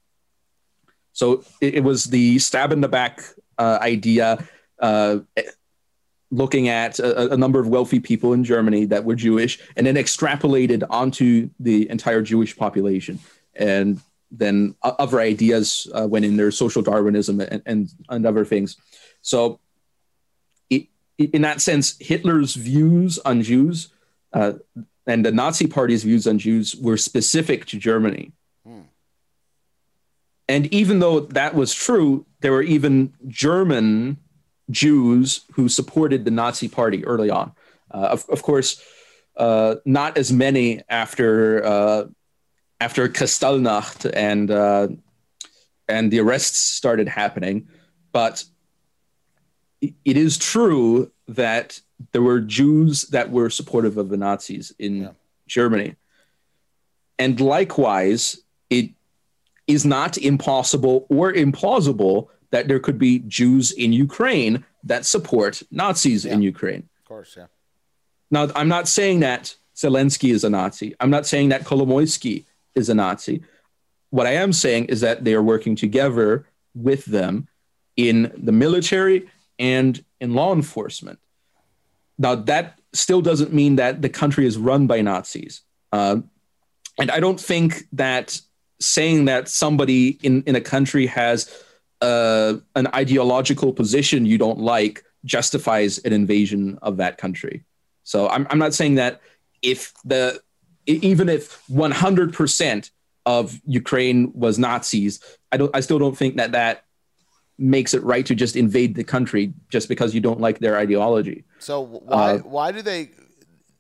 so it, it was the stab in the back uh, idea, uh, looking at a, a, number of wealthy people in Germany that were Jewish, and then extrapolated onto the entire Jewish population, and then other ideas uh, went in there, social Darwinism and, and, and other things. So in that sense, Hitler's views on Jews uh, and the Nazi Party's views on Jews were specific to Germany. Hmm. And even though that was true, there were even German Jews who supported the Nazi Party early on. Uh, of, of, course, uh, not as many after uh, after Kristallnacht and uh, and the arrests started happening, but it is true that there were Jews that were supportive of the Nazis in yeah. Germany. And likewise, it is not impossible or implausible that there could be Jews in Ukraine that support Nazis yeah. in Ukraine. Of course, yeah. Now, I'm not saying that Zelensky is a Nazi. I'm not saying that Kolomoisky is a Nazi. What I am saying is that they are working together with them in the military and in law enforcement. Now, that still doesn't mean that the country is run by Nazis. Uh, and I don't think that saying that somebody in, in a country has uh, an ideological position you don't like justifies an invasion of that country. So I'm, I'm not saying that if the even if 100% of Ukraine was Nazis, I don't I still don't think that that makes it right to just invade the country just because you don't like their ideology. So why uh, why do they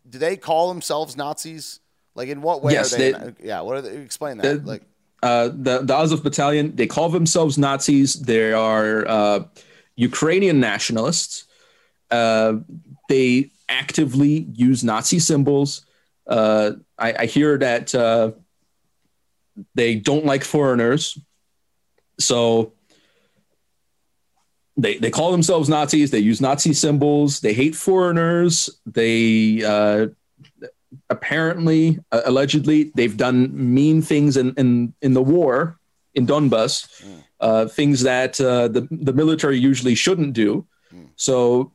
do they call themselves Nazis? Like in what way yes, are they? they yeah, what are they? Explain that. Like uh, the the Azov battalion, they call themselves Nazis. They are uh, Ukrainian nationalists. Uh, they actively use Nazi symbols. Uh, I, I, hear that uh, they don't like foreigners. So they they call themselves Nazis. They use Nazi symbols. They hate foreigners. They uh, apparently, uh, allegedly, they've done mean things in in, in the war in Donbas, mm. uh, things that uh, the the military usually shouldn't do. Mm. So.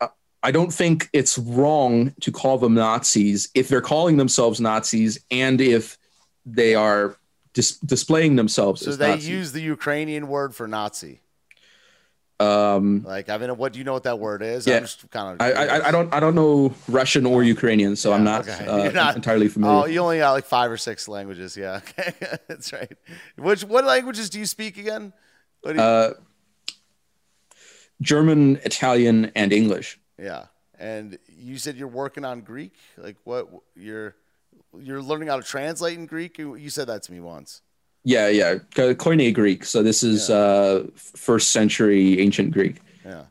Uh, I don't think it's wrong to call them Nazis if they're calling themselves Nazis and if they are dis- displaying themselves. So they Nazis. use the Ukrainian word for Nazi. Um, like I mean, what do you know what that word is? Yeah, kind of. I, I, I don't I don't know Russian or Ukrainian, so yeah, I'm not, okay. uh, not, entirely familiar. Oh, you only got like five or six languages. Yeah, okay, that's right. Which what languages do you speak again? You... Uh, German, Italian, and English. Yeah, and you said you're working on Greek. Like what? You're you're learning how to translate in Greek. You said that to me once. Yeah, yeah, Koine Greek. So this is yeah. uh, first century ancient Greek. Yeah,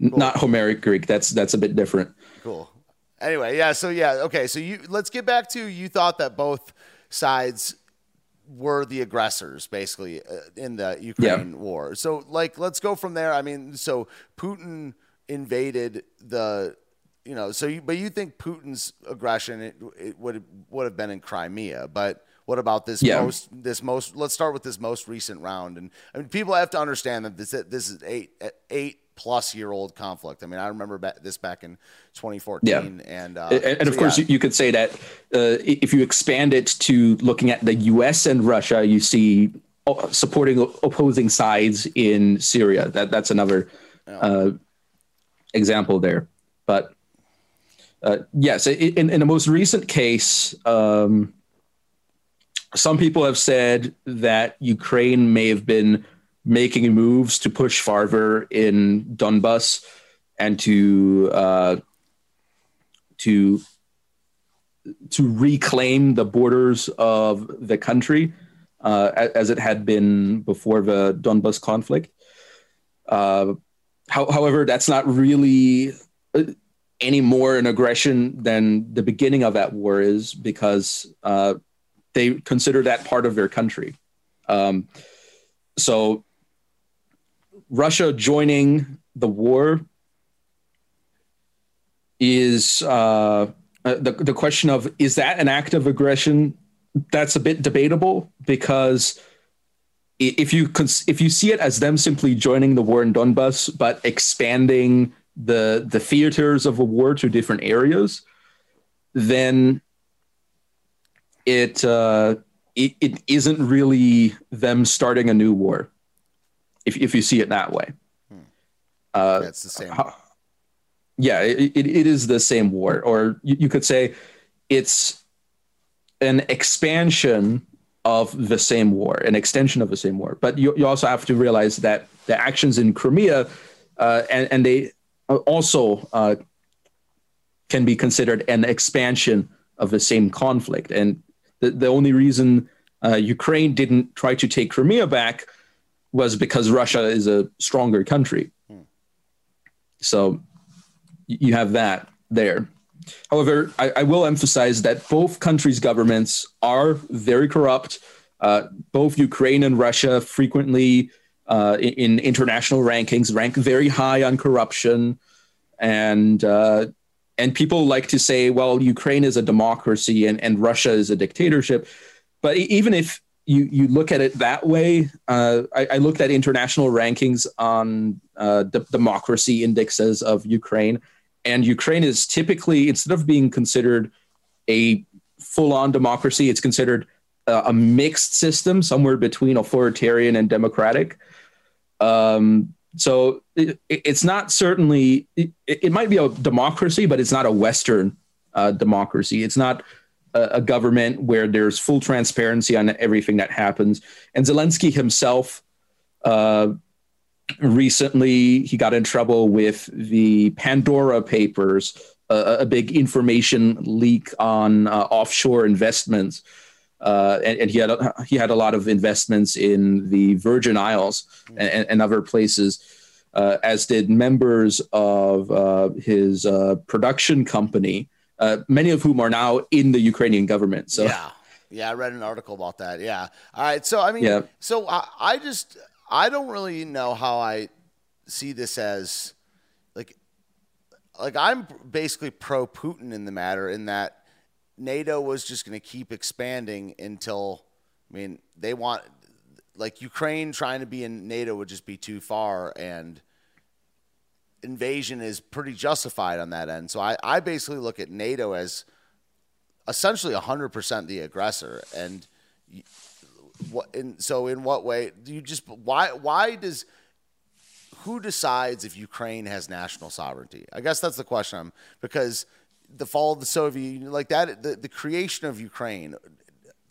cool. not Homeric Greek. That's that's a bit different. Cool. Anyway, yeah. So yeah, okay. So you let's get back to you thought that both sides were the aggressors basically uh, in the Ukraine yeah. war. So like let's go from there. I mean, so Putin invaded the you know, so you, but you think Putin's aggression it, it would would have been in Crimea, but what about this yeah. most this most let's start with this most recent round and I mean people have to understand that this this is eight eight plus year old conflict. I mean, I remember this back in 2014. Yeah. And, uh, and, and so, of course, yeah. you could say that uh, if you expand it to looking at the US and Russia, you see uh, supporting opposing sides in Syria. That That's another yeah. uh, example there. But uh, yes, in, in the most recent case, um, some people have said that Ukraine may have been making moves to push farther in Donbass and to uh, to to reclaim the borders of the country uh, as it had been before the Donbass conflict. Uh, how, however, that's not really uh, any more an aggression than the beginning of that war is because uh, they consider that part of their country. Um, so Russia joining the war is uh, uh, the the question of is that an act of aggression? That's a bit debatable because if you cons- if you see it as them simply joining the war in Donbass but expanding the the theaters of a war to different areas, then it uh, it, it isn't really them starting a new war if if you see it that way. Hmm. Uh, That's the same. yeah, it, it, it is the same war, or you, you could say it's an expansion of the same war, an extension of the same war. But you, you also have to realize that the actions in Crimea, uh, and, and they also uh, can be considered an expansion of the same conflict. And the, the only reason uh, Ukraine didn't try to take Crimea back was because Russia is a stronger country. Hmm. So you have that there. However, I, I, will emphasize that both countries' governments are very corrupt. Uh, both Ukraine and Russia frequently uh, in, in, international rankings rank very high on corruption, and uh, and people like to say, well, Ukraine is a democracy and, and Russia is a dictatorship. But even if you you look at it that way. Uh, I, I, looked at international rankings on uh, democracy indexes of Ukraine, and Ukraine is typically instead of being considered a full-on democracy, it's considered uh, a mixed system, somewhere between authoritarian and democratic. Um, so it, it's not certainly it, it, might be a democracy, but it's not a Western uh, democracy. It's not a, a government where there's full transparency on everything that happens. And Zelensky himself, uh, recently, he got in trouble with the Pandora Papers, uh, a big information leak on uh, offshore investments. Uh, and, and, he had a, he had a lot of investments in the Virgin Isles and, and other places, uh, as did members of uh, his uh, production company, uh, many of whom are now in the Ukrainian government. So yeah, yeah, I read an article about that. Yeah. All right. So I mean, yeah. so I, I just I don't really know how I see this as like like I'm basically pro Putin in the matter in that NATO was just going to keep expanding until I mean they want like Ukraine trying to be in NATO would just be too far and invasion is pretty justified on that end. So I, I basically look at NATO as essentially 100% the aggressor. And what, and so in what way do you just, why, why does, who decides if Ukraine has national sovereignty? I guess that's the question. I'm, because the fall of the Soviet Union, like that, the, the creation of Ukraine,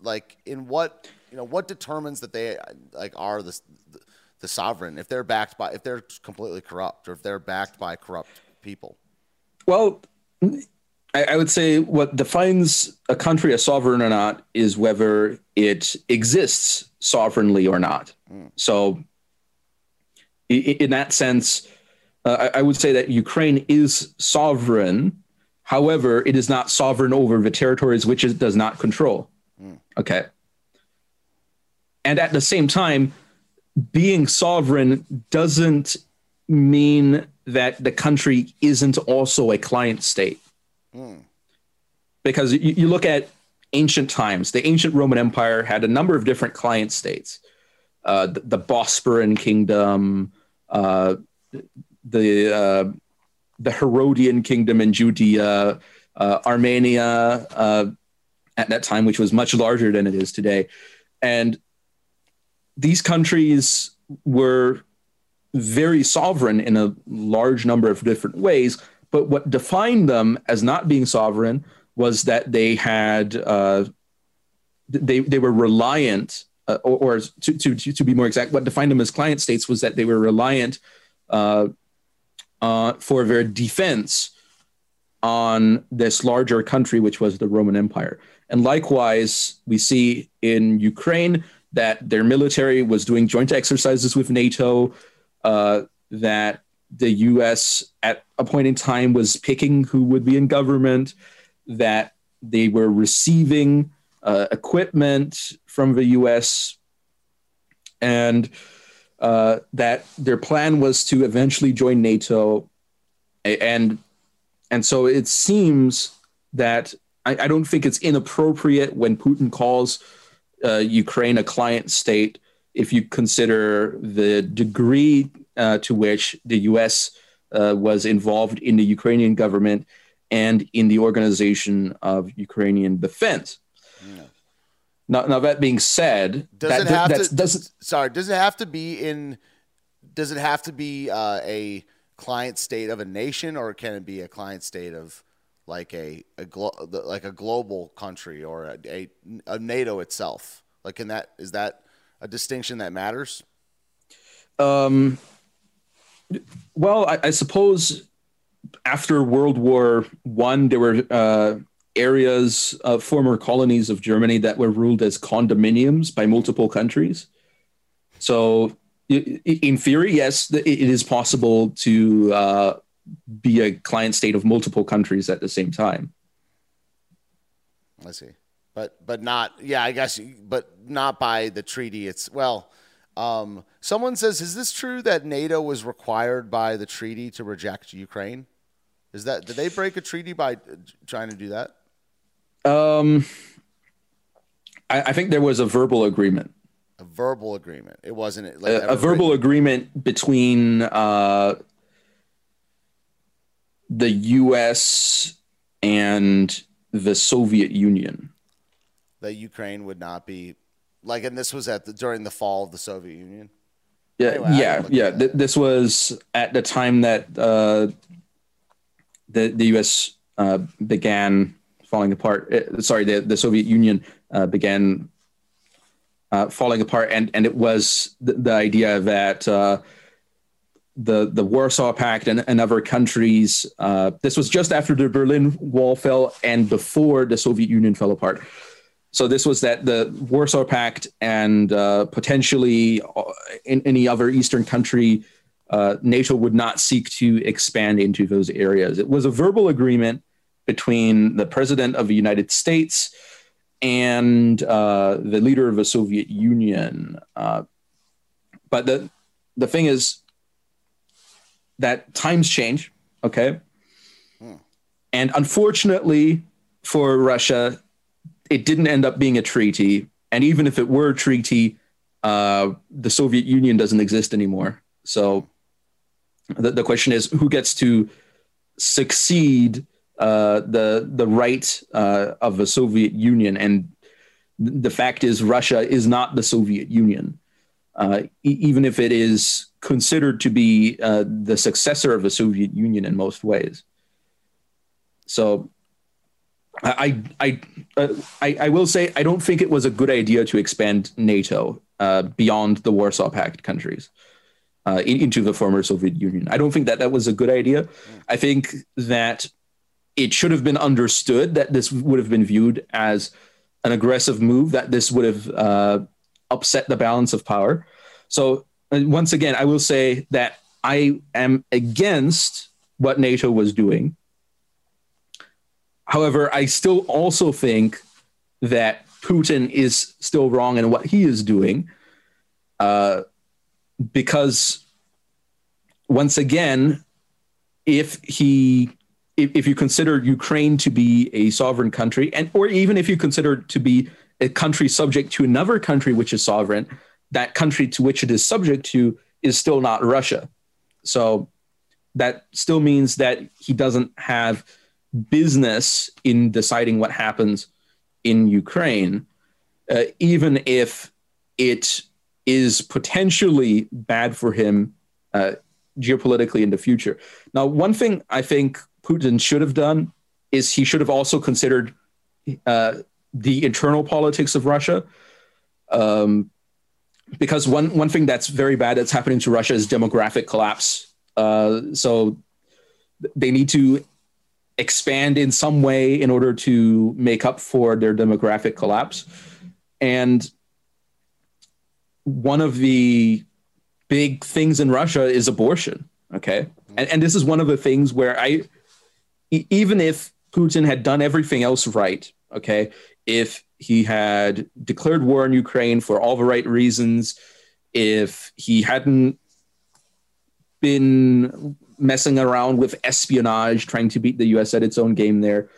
like in what, you know, what determines that they like are the, the the sovereign if they're backed by if they're completely corrupt or if they're backed by corrupt people? Well, I, I would say what defines a country a sovereign or not is whether it exists sovereignly or not. Mm. So, in, in, that sense, uh, I, I would say that Ukraine is sovereign. However, it is not sovereign over the territories which it does not control. Mm. Okay. And at the same time, being sovereign doesn't mean that the country isn't also a client state. Mm. Because you, you, look at ancient times, the ancient Roman Empire had a number of different client states uh, the, the, Bosporan kingdom, uh, the, uh, the Herodian kingdom in Judea, uh, Armenia uh, at that time, which was much larger than it is today. And these countries were very sovereign in a large number of different ways. But what defined them as not being sovereign was that they had uh, they they were reliant, uh, or, or to, to to be more exact, what defined them as client states was that they were reliant uh, uh for their defense on this larger country, which was the Roman Empire. And likewise, we see in Ukraine that their military was doing joint exercises with NATO uh, that the U.S. at a point in time was picking who would be in government, that they were receiving uh, equipment from the U.S., and uh, that their plan was to eventually join NATO, and and so it seems that I, I don't think it's inappropriate when Putin calls uh, Ukraine a client state if you consider the degree uh, to which the U.S. Uh, was involved in the Ukrainian government and in the organization of Ukrainian defense. Now, now that being said, does that, it have to? Does, sorry, does it have to be in? Does it have to be uh, a client state of a nation, or can it be a client state of like a, a glo- like a global country or a, a, a NATO itself? Like, in that is that a distinction that matters? Um, well, I, I suppose after World War One, there were uh, areas of former colonies of Germany that were ruled as condominiums by multiple countries. So, in theory, yes, it is possible to uh, be a client state of multiple countries at the same time. I see but but not yeah I guess but not by the treaty. It's well. Um, someone says, is this true that NATO was required by the treaty to reject Ukraine? Is that did they break a treaty by uh, trying to do that? Um, I, I think there was a verbal agreement. A verbal agreement. It wasn't like a, a verbal agreement between uh, the U.S. and the Soviet Union that Ukraine would not be like, and this was at the during the fall of the Soviet Union. Yeah, anyway, yeah, yeah. Th- this was at the time that uh, the the U.S. Uh, began falling apart. Uh, sorry, the the Soviet Union uh, began uh, falling apart, and and it was the, the idea that uh, the the Warsaw Pact and, and other countries. Uh, this was just after the Berlin Wall fell and before the Soviet Union fell apart. So this was that the Warsaw Pact and potentially in any other Eastern country, uh, NATO would not seek to expand into those areas. It was a verbal agreement between the president of the United States and uh, the leader of the Soviet Union. Uh, but the the thing is that times change, okay, hmm. and unfortunately for Russia, it didn't end up being a treaty. And even if it were a treaty, uh, the Soviet Union doesn't exist anymore. So the, the question is who gets to succeed uh, the the right uh, of the Soviet Union? And the fact is, Russia is not the Soviet Union, uh, e- even if it is considered to be uh, the successor of the Soviet Union in most ways. So I I, uh, I, I will say I don't think it was a good idea to expand NATO uh, beyond the Warsaw Pact countries uh, in, into the former Soviet Union. I don't think that that was a good idea. I think that it should have been understood that this would have been viewed as an aggressive move, that this would have uh, upset the balance of power. So, once again, I will say that I am against what NATO was doing. However, I still also think that Putin is still wrong in what he is doing uh, because, once again, if he if, if you consider Ukraine to be a sovereign country, and or even if you consider to be a country subject to another country which is sovereign, that country to which it is subject to is still not Russia. So that still means that he doesn't have business in deciding what happens in Ukraine, uh, even if it is potentially bad for him uh, geopolitically in the future. Now, one thing I think Putin should have done is he should have also considered uh, the internal politics of Russia. Um, because one, one thing that's very bad that's happening to Russia is demographic collapse. Uh, so they need to expand in some way in order to make up for their demographic collapse. And one of the big things in Russia is abortion. Okay. And, and this is one of the things where I, even if Putin had done everything else right, okay, if he had declared war on Ukraine for all the right reasons, if he hadn't been messing around with espionage, trying to beat the US at its own game there,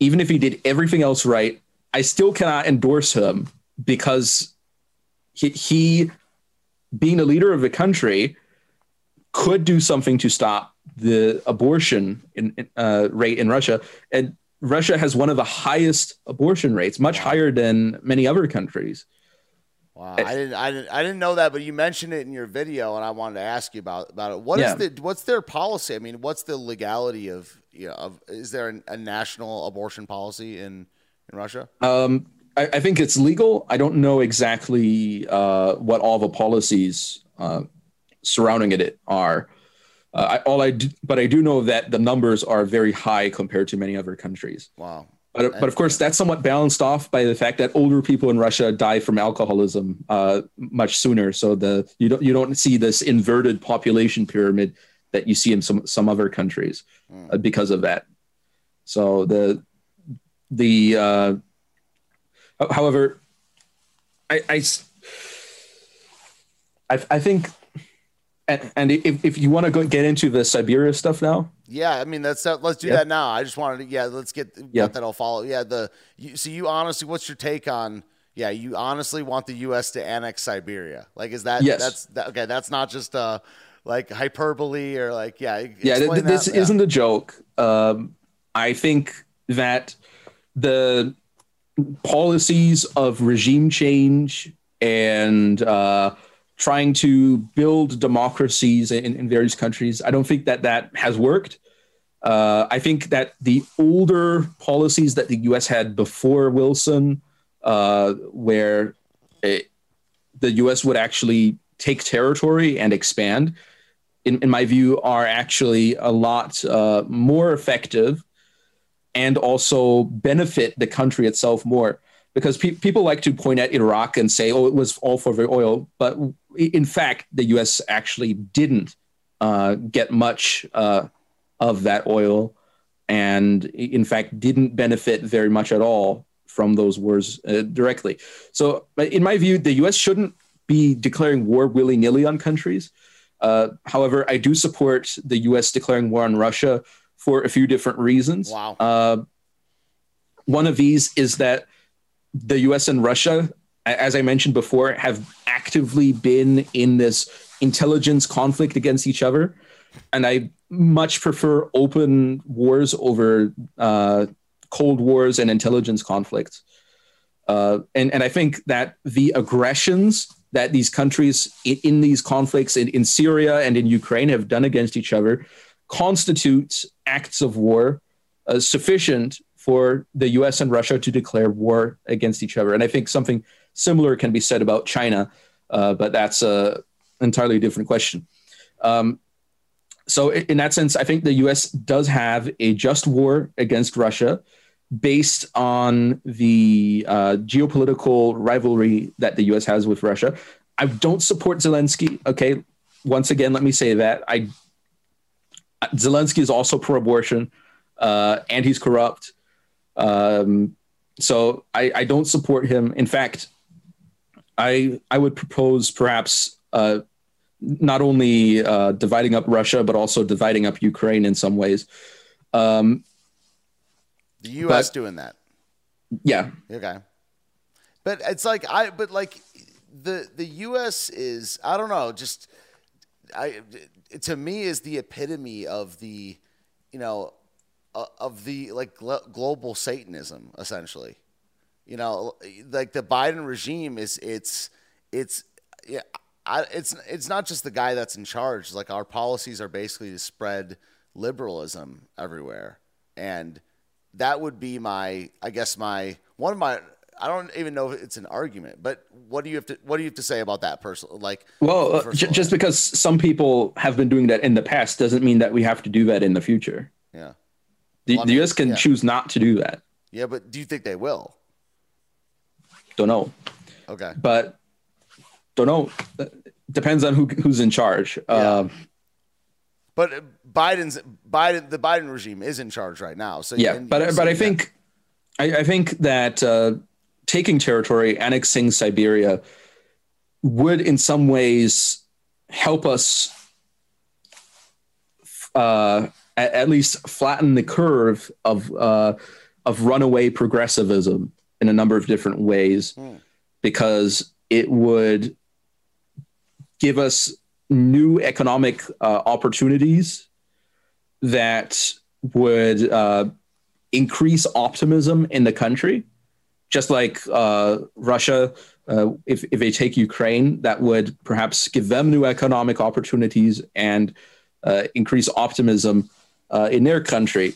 even if he did everything else right, I still cannot endorse him because he, he being a leader of the country, could do something to stop the abortion in, uh, rate in Russia. And Russia has one of the highest abortion rates, much wow. higher than many other countries. Wow, I didn't, I didn't, I didn't know that, but you mentioned it in your video, and I wanted to ask you about about it. What yeah. is the, what's their policy? I mean, what's the legality of, you know, of is there a, a national abortion policy in in Russia? Um, I, I, think it's legal. I don't know exactly uh, what all the policies uh, surrounding it are. Uh, I, all I do, but I do know that the numbers are very high compared to many other countries. Wow. But, but of course, that's somewhat balanced off by the fact that older people in Russia die from alcoholism uh, much sooner. So the you don't you don't see this inverted population pyramid that you see in some some other countries mm. uh, because of that. So the the uh, however, I, I I, I think and, and if, if you want to go get into the Siberia stuff now, yeah, I mean that's uh, let's do yeah. that now. I just wanted to yeah, let's get yeah. that I'll follow. Yeah, the you, so you honestly, what's your take on? Yeah, you honestly want the U.S. to annex Siberia? Like, is that yes. that's that, okay? That's not just uh like hyperbole or like yeah yeah. Th- this that. isn't a joke. Um, I think that the policies of regime change and uh, trying to build democracies in, in various countries. I don't think that that has worked. Uh, I think that the older policies that the U.S. had before Wilson, uh, where it, the U.S. would actually take territory and expand, in, in my view, are actually a lot uh, more effective and also benefit the country itself more because pe- people like to point at Iraq and say, "Oh, it was all for the oil," but in fact, the U.S. actually didn't uh, get much uh, of that oil, and in fact, didn't benefit very much at all from those wars uh, directly. So, in my view, the U.S. shouldn't be declaring war willy nilly on countries. Uh, however, I do support the U.S. declaring war on Russia for a few different reasons. Wow. Uh, one of these is that the US and Russia, as I mentioned before, have actively been in this intelligence conflict against each other. And I much prefer open wars over uh, cold wars and intelligence conflicts. Uh, and, and I think that the aggressions that these countries in, in these conflicts in, in Syria and in Ukraine have done against each other constitutes acts of war uh, sufficient for the US and Russia to declare war against each other. And I think something similar can be said about China, uh, but that's a entirely different question. Um, so in that sense, I think the U.S. does have a just war against Russia, based on the uh, geopolitical rivalry that the U.S. has with Russia. I don't support Zelensky. Okay, once again, let me say that I Zelensky is also pro-abortion, uh, and he's corrupt. Um, so I, I, don't support him. In fact, I I would propose perhaps uh, not only uh, dividing up Russia but also dividing up Ukraine in some ways. Um, the U.S. But, doing that. Yeah. Okay. But it's like I but like the the U.S. is I don't know just I to me is the epitome of the you know of the like global Satanism essentially. You know, like the Biden regime is it's it's yeah. I, it's it's not just the guy that's in charge. Like our policies are basically to spread liberalism everywhere, and that would be my, I guess my one of my. I don't even know if it's an argument, but what do you have to what do you have to say about that person? Like, well, uh, j- just because some people have been doing that in the past doesn't mean that we have to do that in the future. Yeah, the, well, the U.S. can yeah. choose not to do that. Yeah, but do you think they will? Don't know. Okay, but don't know. Depends on who who's in charge. Yeah. Uh, but Biden's Biden, the Biden regime is in charge right now. So yeah, but but I think I, I, think that uh, taking territory, annexing Siberia, would in some ways help us uh, at, at, least flatten the curve of uh, of runaway progressivism in a number of different ways, hmm. because it would give us new economic uh, opportunities that would uh, increase optimism in the country, just like uh, Russia. Uh, if, if they take Ukraine, that would perhaps give them new economic opportunities and uh, increase optimism uh, in their country.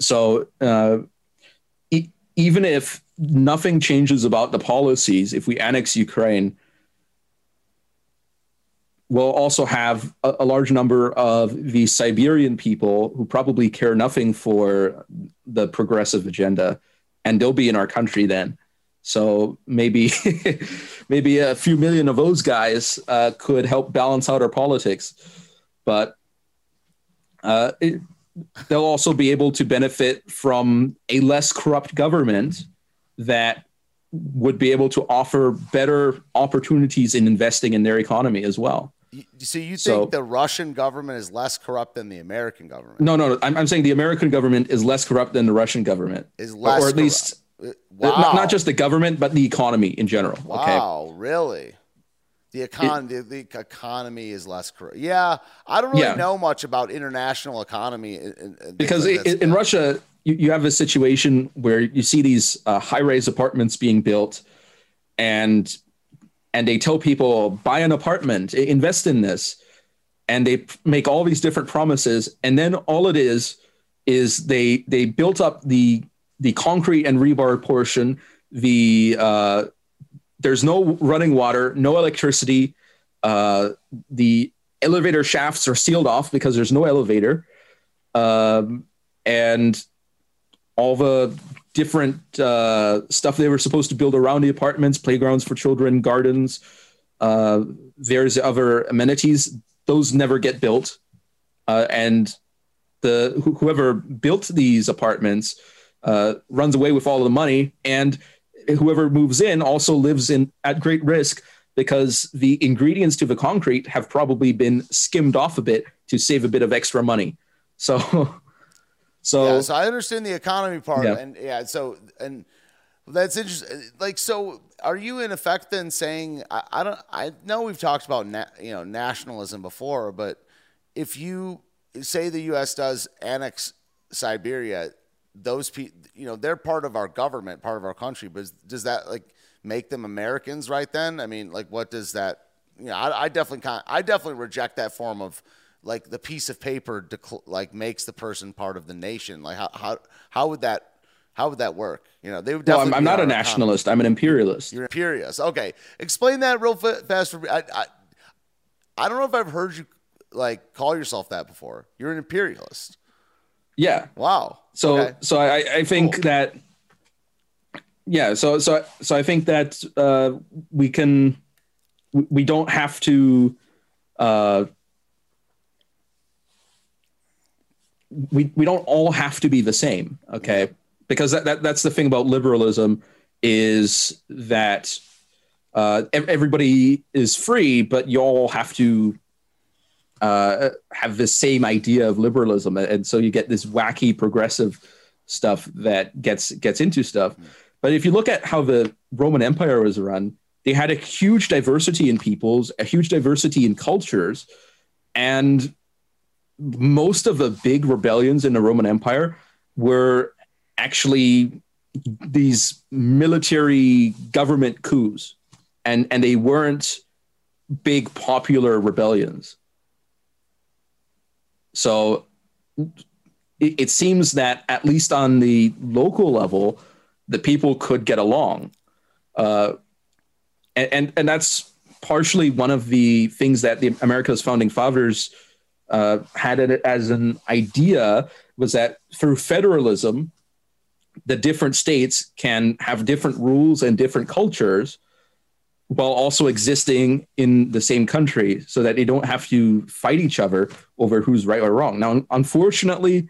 So, e- even if nothing changes about the policies, if we annex Ukraine, we'll also have a, a, large number of the Siberian people who probably care nothing for the progressive agenda, and they'll be in our country then. So maybe, maybe a few million of those guys uh, could help balance out our politics, but uh, it, they'll also be able to benefit from a less corrupt government that would be able to offer better opportunities in investing in their economy as well. So you think so, the Russian government is less corrupt than the American government? No, no, no. I'm, I'm saying the American government is less corrupt than the Russian government, is less, or, or at least wow. not, not, just the government, but the economy in general. Wow, okay? really? The economy, the, the, economy is less corrupt. Yeah, I don't really yeah. know much about international economy because in, in Russia, you, you have a situation where you see these uh, high-rise apartments being built, and and they tell people buy an apartment, invest in this, and they make all these different promises, and then all it is is they they built up the the concrete and rebar portion. The uh, there's no running water, no electricity. Uh, the elevator shafts are sealed off because there's no elevator, um, and all the different uh, stuff they were supposed to build around the apartments, playgrounds for children, gardens, uh, various other amenities. Those never get built, uh, and the wh- whoever built these apartments uh, runs away with all the money, and whoever moves in also lives in at great risk because the ingredients to the concrete have probably been skimmed off a bit to save a bit of extra money. So So, yeah, so I understand the economy part, yeah. and yeah, so and that's interesting. Like, so are you in effect then saying I, I don't I know we've talked about na- you know nationalism before, but if you say the U.S. does annex Siberia, those people, you know, they're part of our government, part of our country, but does that like make them Americans right then? I mean, like, what does that? You know, I, I definitely kind, I definitely reject that form of like the piece of paper decl- like makes the person part of the nation like how how how would that how would that work? You know, they would. Well, I'm, I'm not a nationalist. I'm an imperialist. You're imperialist. Okay, explain that real fast for me. I, I, I don't know if I've heard you like call yourself that before. You're an imperialist. Yeah. Wow. So Okay. so I, I think Cool. that yeah, so so so I think that uh, we can we- don't have to uh, we we don't all have to be the same, okay? Because that, that that's the thing about liberalism is that uh, everybody is free, but you all have to uh, have the same idea of liberalism, and so you get this wacky progressive stuff that gets gets into stuff. But if you look at how the Roman Empire was run, they had a huge diversity in peoples, a huge diversity in cultures, and most of the big rebellions in the Roman Empire were actually these military government coups, and and they weren't big popular rebellions. So it, it seems that at least on the local level, the people could get along, uh, and, and and that's partially one of the things that the America's founding fathers uh, had it as an idea was that through federalism, the different states can have different rules and different cultures while also existing in the same country so that they don't have to fight each other over who's right or wrong. Now, unfortunately,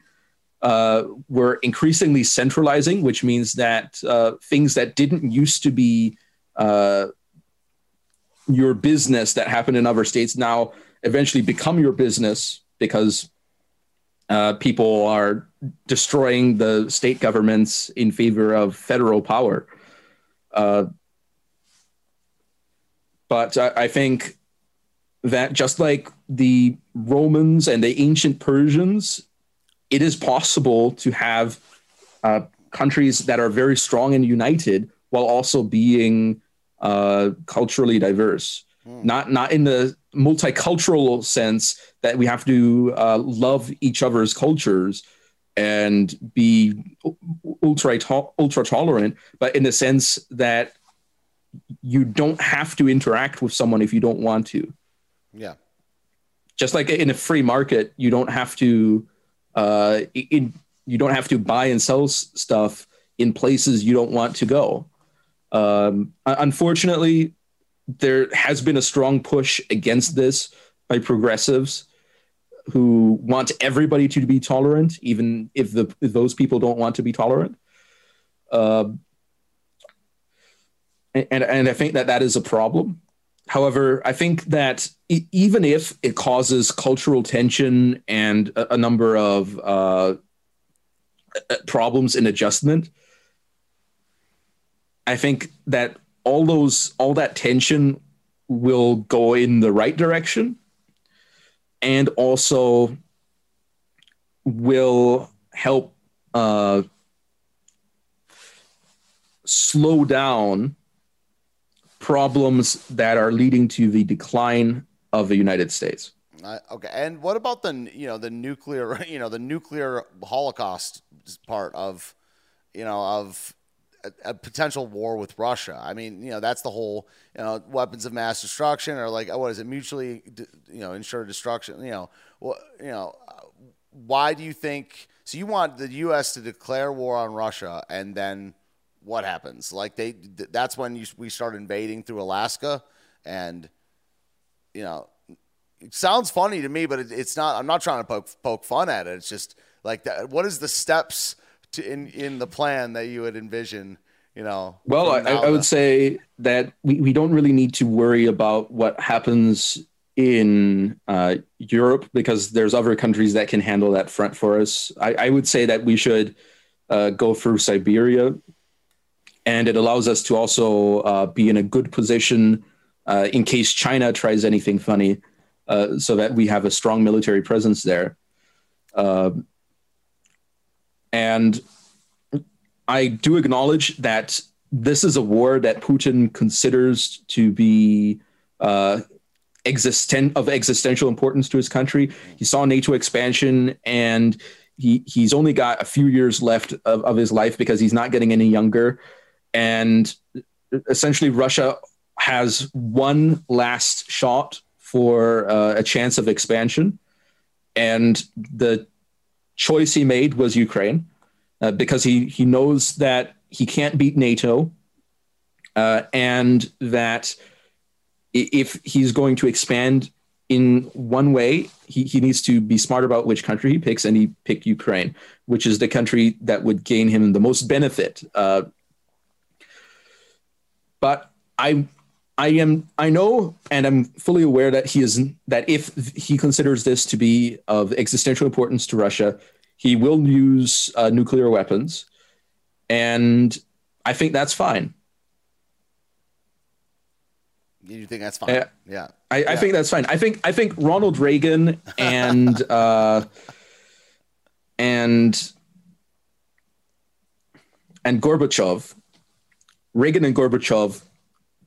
uh, we're increasingly centralizing, which means that uh, things that didn't used to be uh, your business that happen in other states now eventually become your business because uh, people are destroying the state governments in favor of federal power. But I, I think that just like the Romans and the ancient Persians, it is possible to have uh, countries that are very strong and united while also being uh, culturally diverse. Not not in the multicultural sense that we have to uh, love each other's cultures and be ultra ultra tolerant, but in the sense that you don't have to interact with someone if you don't want to. Yeah. Just like in a free market, you don't have to uh, in you don't have to buy and sell s- stuff in places you don't want to go. Um, unfortunately, there has been a strong push against this by progressives who want everybody to be tolerant, even if the if those people don't want to be tolerant. Um, and and I think that that is a problem. However, I think that even if it causes cultural tension and a, a number of uh, problems in adjustment, I think that all those all that tension will go in the right direction, and also will help uh, slow down problems that are leading to the decline of the United States. I, okay, and what about the you know the nuclear you know the nuclear holocaust part of you know of a, a potential war with Russia? I mean, you know that's the whole you know weapons of mass destruction or like what is it mutually you know ensured destruction? You know, what you know, uh, why do you think? So you want the U.S. to declare war on Russia and then what happens? Like they th- that's when you, we start invading through Alaska and you know it sounds funny to me, but it, it's not. I'm not trying to poke, poke fun at it. It's just like that. What is the steps to in in the plan that you would envision? You know. Well, I, I would say that we, we don't really need to worry about what happens in uh, Europe because there's other countries that can handle that front for us. I, I would say that we should uh, go through Siberia, and it allows us to also uh, be in a good position uh, in case China tries anything funny, uh, so that we have a strong military presence there. Um and I do acknowledge that this is a war that Putin considers to be uh, existen- of existential importance to his country. He saw NATO expansion, and he he's only got a few years left of, of his life because he's not getting any younger. And essentially, Russia has one last shot for uh, a chance of expansion, and the choice he made was Ukraine uh, because he he knows that he can't beat NATO, uh, and that if he's going to expand in one way, he, he needs to be smart about which country he picks, and he picked Ukraine, which is the country that would gain him the most benefit. But I I am I know and I'm fully aware that he is that if he considers this to be of existential importance to Russia, he will use uh, nuclear weapons, and I think that's fine. You think that's fine? Uh, yeah. I, yeah. I, think that's fine. I think I think Ronald Reagan and uh, and and Gorbachev, Reagan and Gorbachev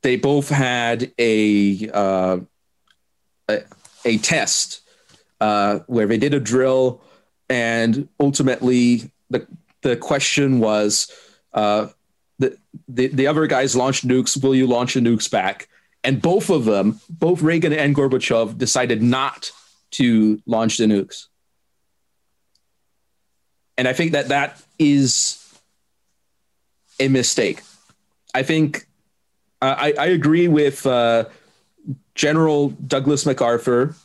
they both had a uh, a, a, test uh, where they did a drill, and ultimately the the question was uh, the, the the other guys launched nukes. Will you launch the nukes back? And both of them, both Reagan and Gorbachev, decided not to launch the nukes. And I think that that is a mistake. I think I, I agree with uh, General Douglas MacArthur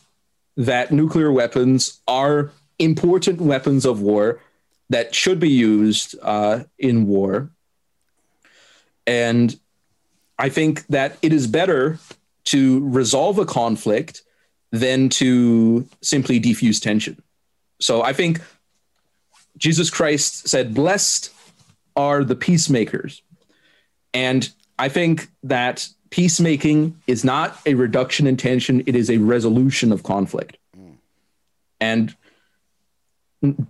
that nuclear weapons are important weapons of war that should be used uh, in war. And I think that it is better to resolve a conflict than to simply defuse tension. So I think Jesus Christ said, Blessed are the peacemakers. And I think that peacemaking is not a reduction in tension, it is a resolution of conflict. Mm. And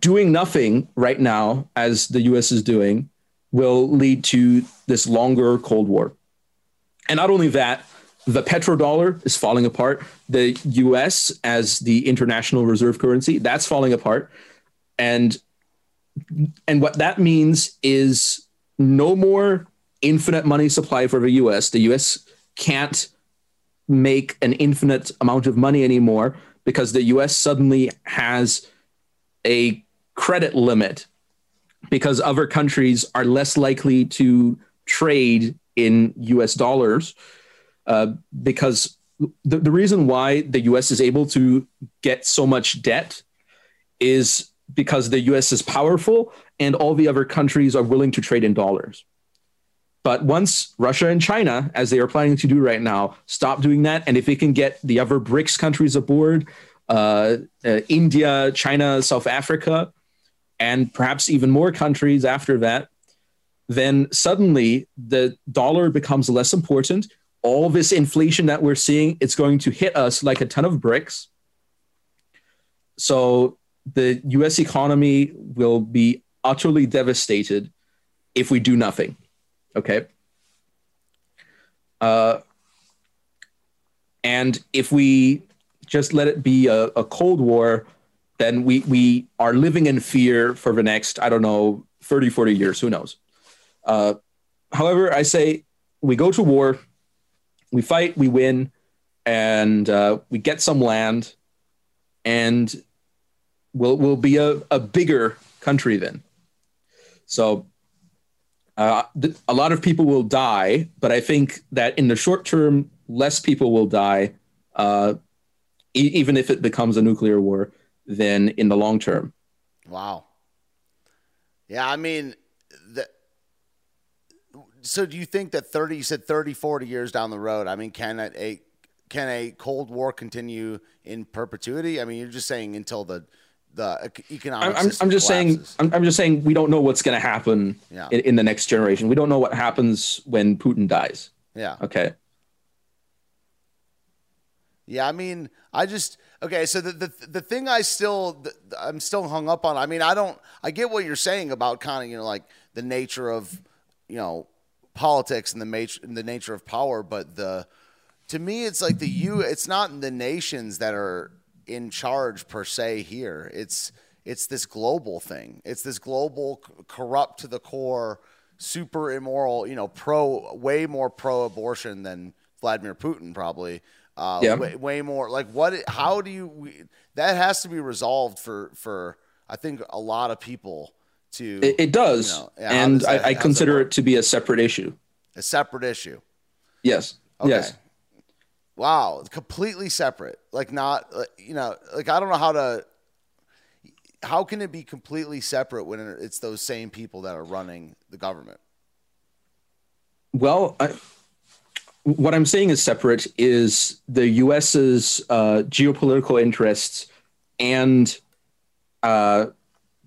doing nothing right now, as the US is doing, will lead to this longer Cold War. And not only that, the petrodollar is falling apart. The US as the international reserve currency, that's falling apart. And and what that means is no more infinite money supply for the US. The US can't make an infinite amount of money anymore because the US suddenly has a credit limit because other countries are less likely to trade in US dollars. Uh, because the, the reason why the US is able to get so much debt is because the US is powerful and all the other countries are willing to trade in dollars. But once Russia and China, as they are planning to do right now, stop doing that, and if they can get the other BRICS countries aboard, uh, uh, India, China, South Africa, and perhaps even more countries after that, then suddenly the dollar becomes less important. All this inflation that we're seeing, it's going to hit us like a ton of bricks. So the US economy will be utterly devastated if we do nothing. Okay. Uh, and if we just let it be a, a Cold War, then we, we are living in fear for the next, I don't know, 30, 40 years. Who knows? Uh, however, I say we go to war, we fight, we win, and uh, we get some land, and we'll, we'll be a, a bigger country then. So uh, th- a lot of people will die, but I think that in the short term, less people will die, uh, e- even if it becomes a nuclear war, than in the long term. Wow. Yeah, I mean, the, so do you think that 30, you said 30, 40 years down the road, I mean, can a, can a Cold War continue in perpetuity? I mean, you're just saying until the the economic. I'm, I'm just saying. I'm, I'm, just saying we don't know what's going to happen yeah. in, in, the next generation. We don't know what happens when Putin dies. Yeah. Okay. Yeah, I mean, I just okay. So the the the thing I still the, I'm still hung up on. I mean, I don't. I get what you're saying about kind of you know like the nature of you know politics and the nature the nature of power, but the to me it's like the you. It's not the nations that are in charge per se here. It's it's this global thing. It's this global corrupt to the core, super immoral. You know, pro way more pro abortion than Vladimir Putin probably. Uh, Yeah. way, way more. Like what? How do you? We, that has to be resolved for for I think a lot of people to It, it does, You know, and does that- I, I consider it to be a separate issue. a separate issue. Yes. Okay. Yes. Wow, completely separate. Like not, you know, like I don't know how to. How can it be completely separate when it's those same people that are running the government? Well, I, what I'm saying is separate is the U.S.'s uh, geopolitical interests and uh,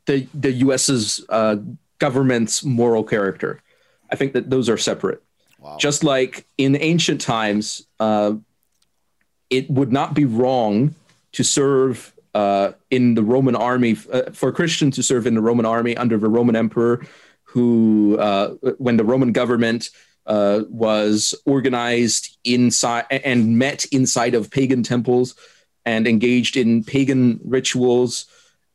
the the U.S.'s uh, government's moral character. I think that those are separate. Wow. Just like in ancient times, uh, it would not be wrong to serve uh, in the Roman army uh, for a Christian to serve in the Roman army under the Roman emperor, who uh, when the Roman government uh, was organized inside and met inside of pagan temples and engaged in pagan rituals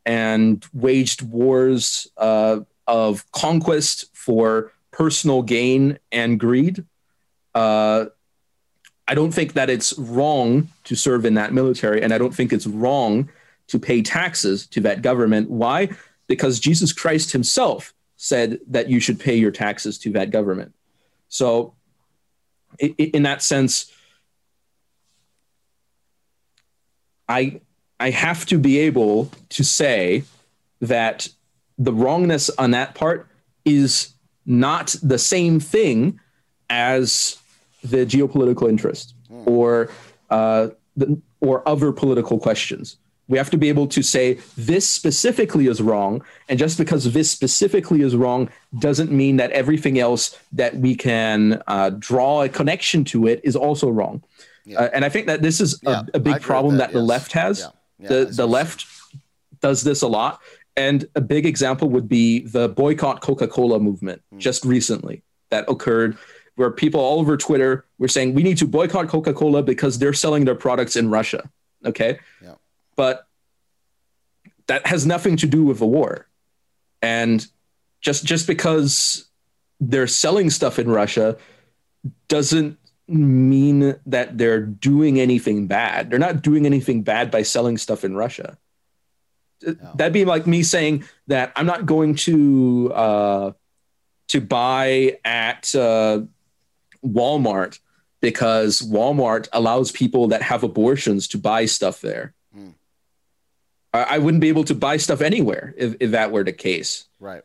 and waged wars uh, of conquest for personal gain and greed. Uh, I don't think that it's wrong to serve in that military, and I don't think it's wrong to pay taxes to that government. Why? Because Jesus Christ himself said that you should pay your taxes to that government. So, in that sense, I I have to be able to say that the wrongness on that part is not the same thing as the geopolitical interest or uh, the, or other political questions. We have to be able to say this specifically is wrong, and just because this specifically is wrong doesn't mean that everything else that we can uh, draw a connection to it is also wrong. Yeah. Uh, and I think that this is Yeah, a, a I agree big problem that, that, the left has. Yeah. Yeah, the the left does this a lot, and a big example would be the boycott Coca-Cola movement Hmm. just recently that occurred, where people all over Twitter were saying we need to boycott Coca-Cola because they're selling their products in Russia. Okay, Yeah. but that has nothing to do with the war, and just just because they're selling stuff in Russia doesn't mean that they're doing anything bad. They're not doing anything bad by selling stuff in Russia. That'd be like me saying that I'm not going to uh, to buy at uh, Walmart because Walmart allows people that have abortions to buy stuff there. Hmm. I, I wouldn't be able to buy stuff anywhere if, if that were the case. Right.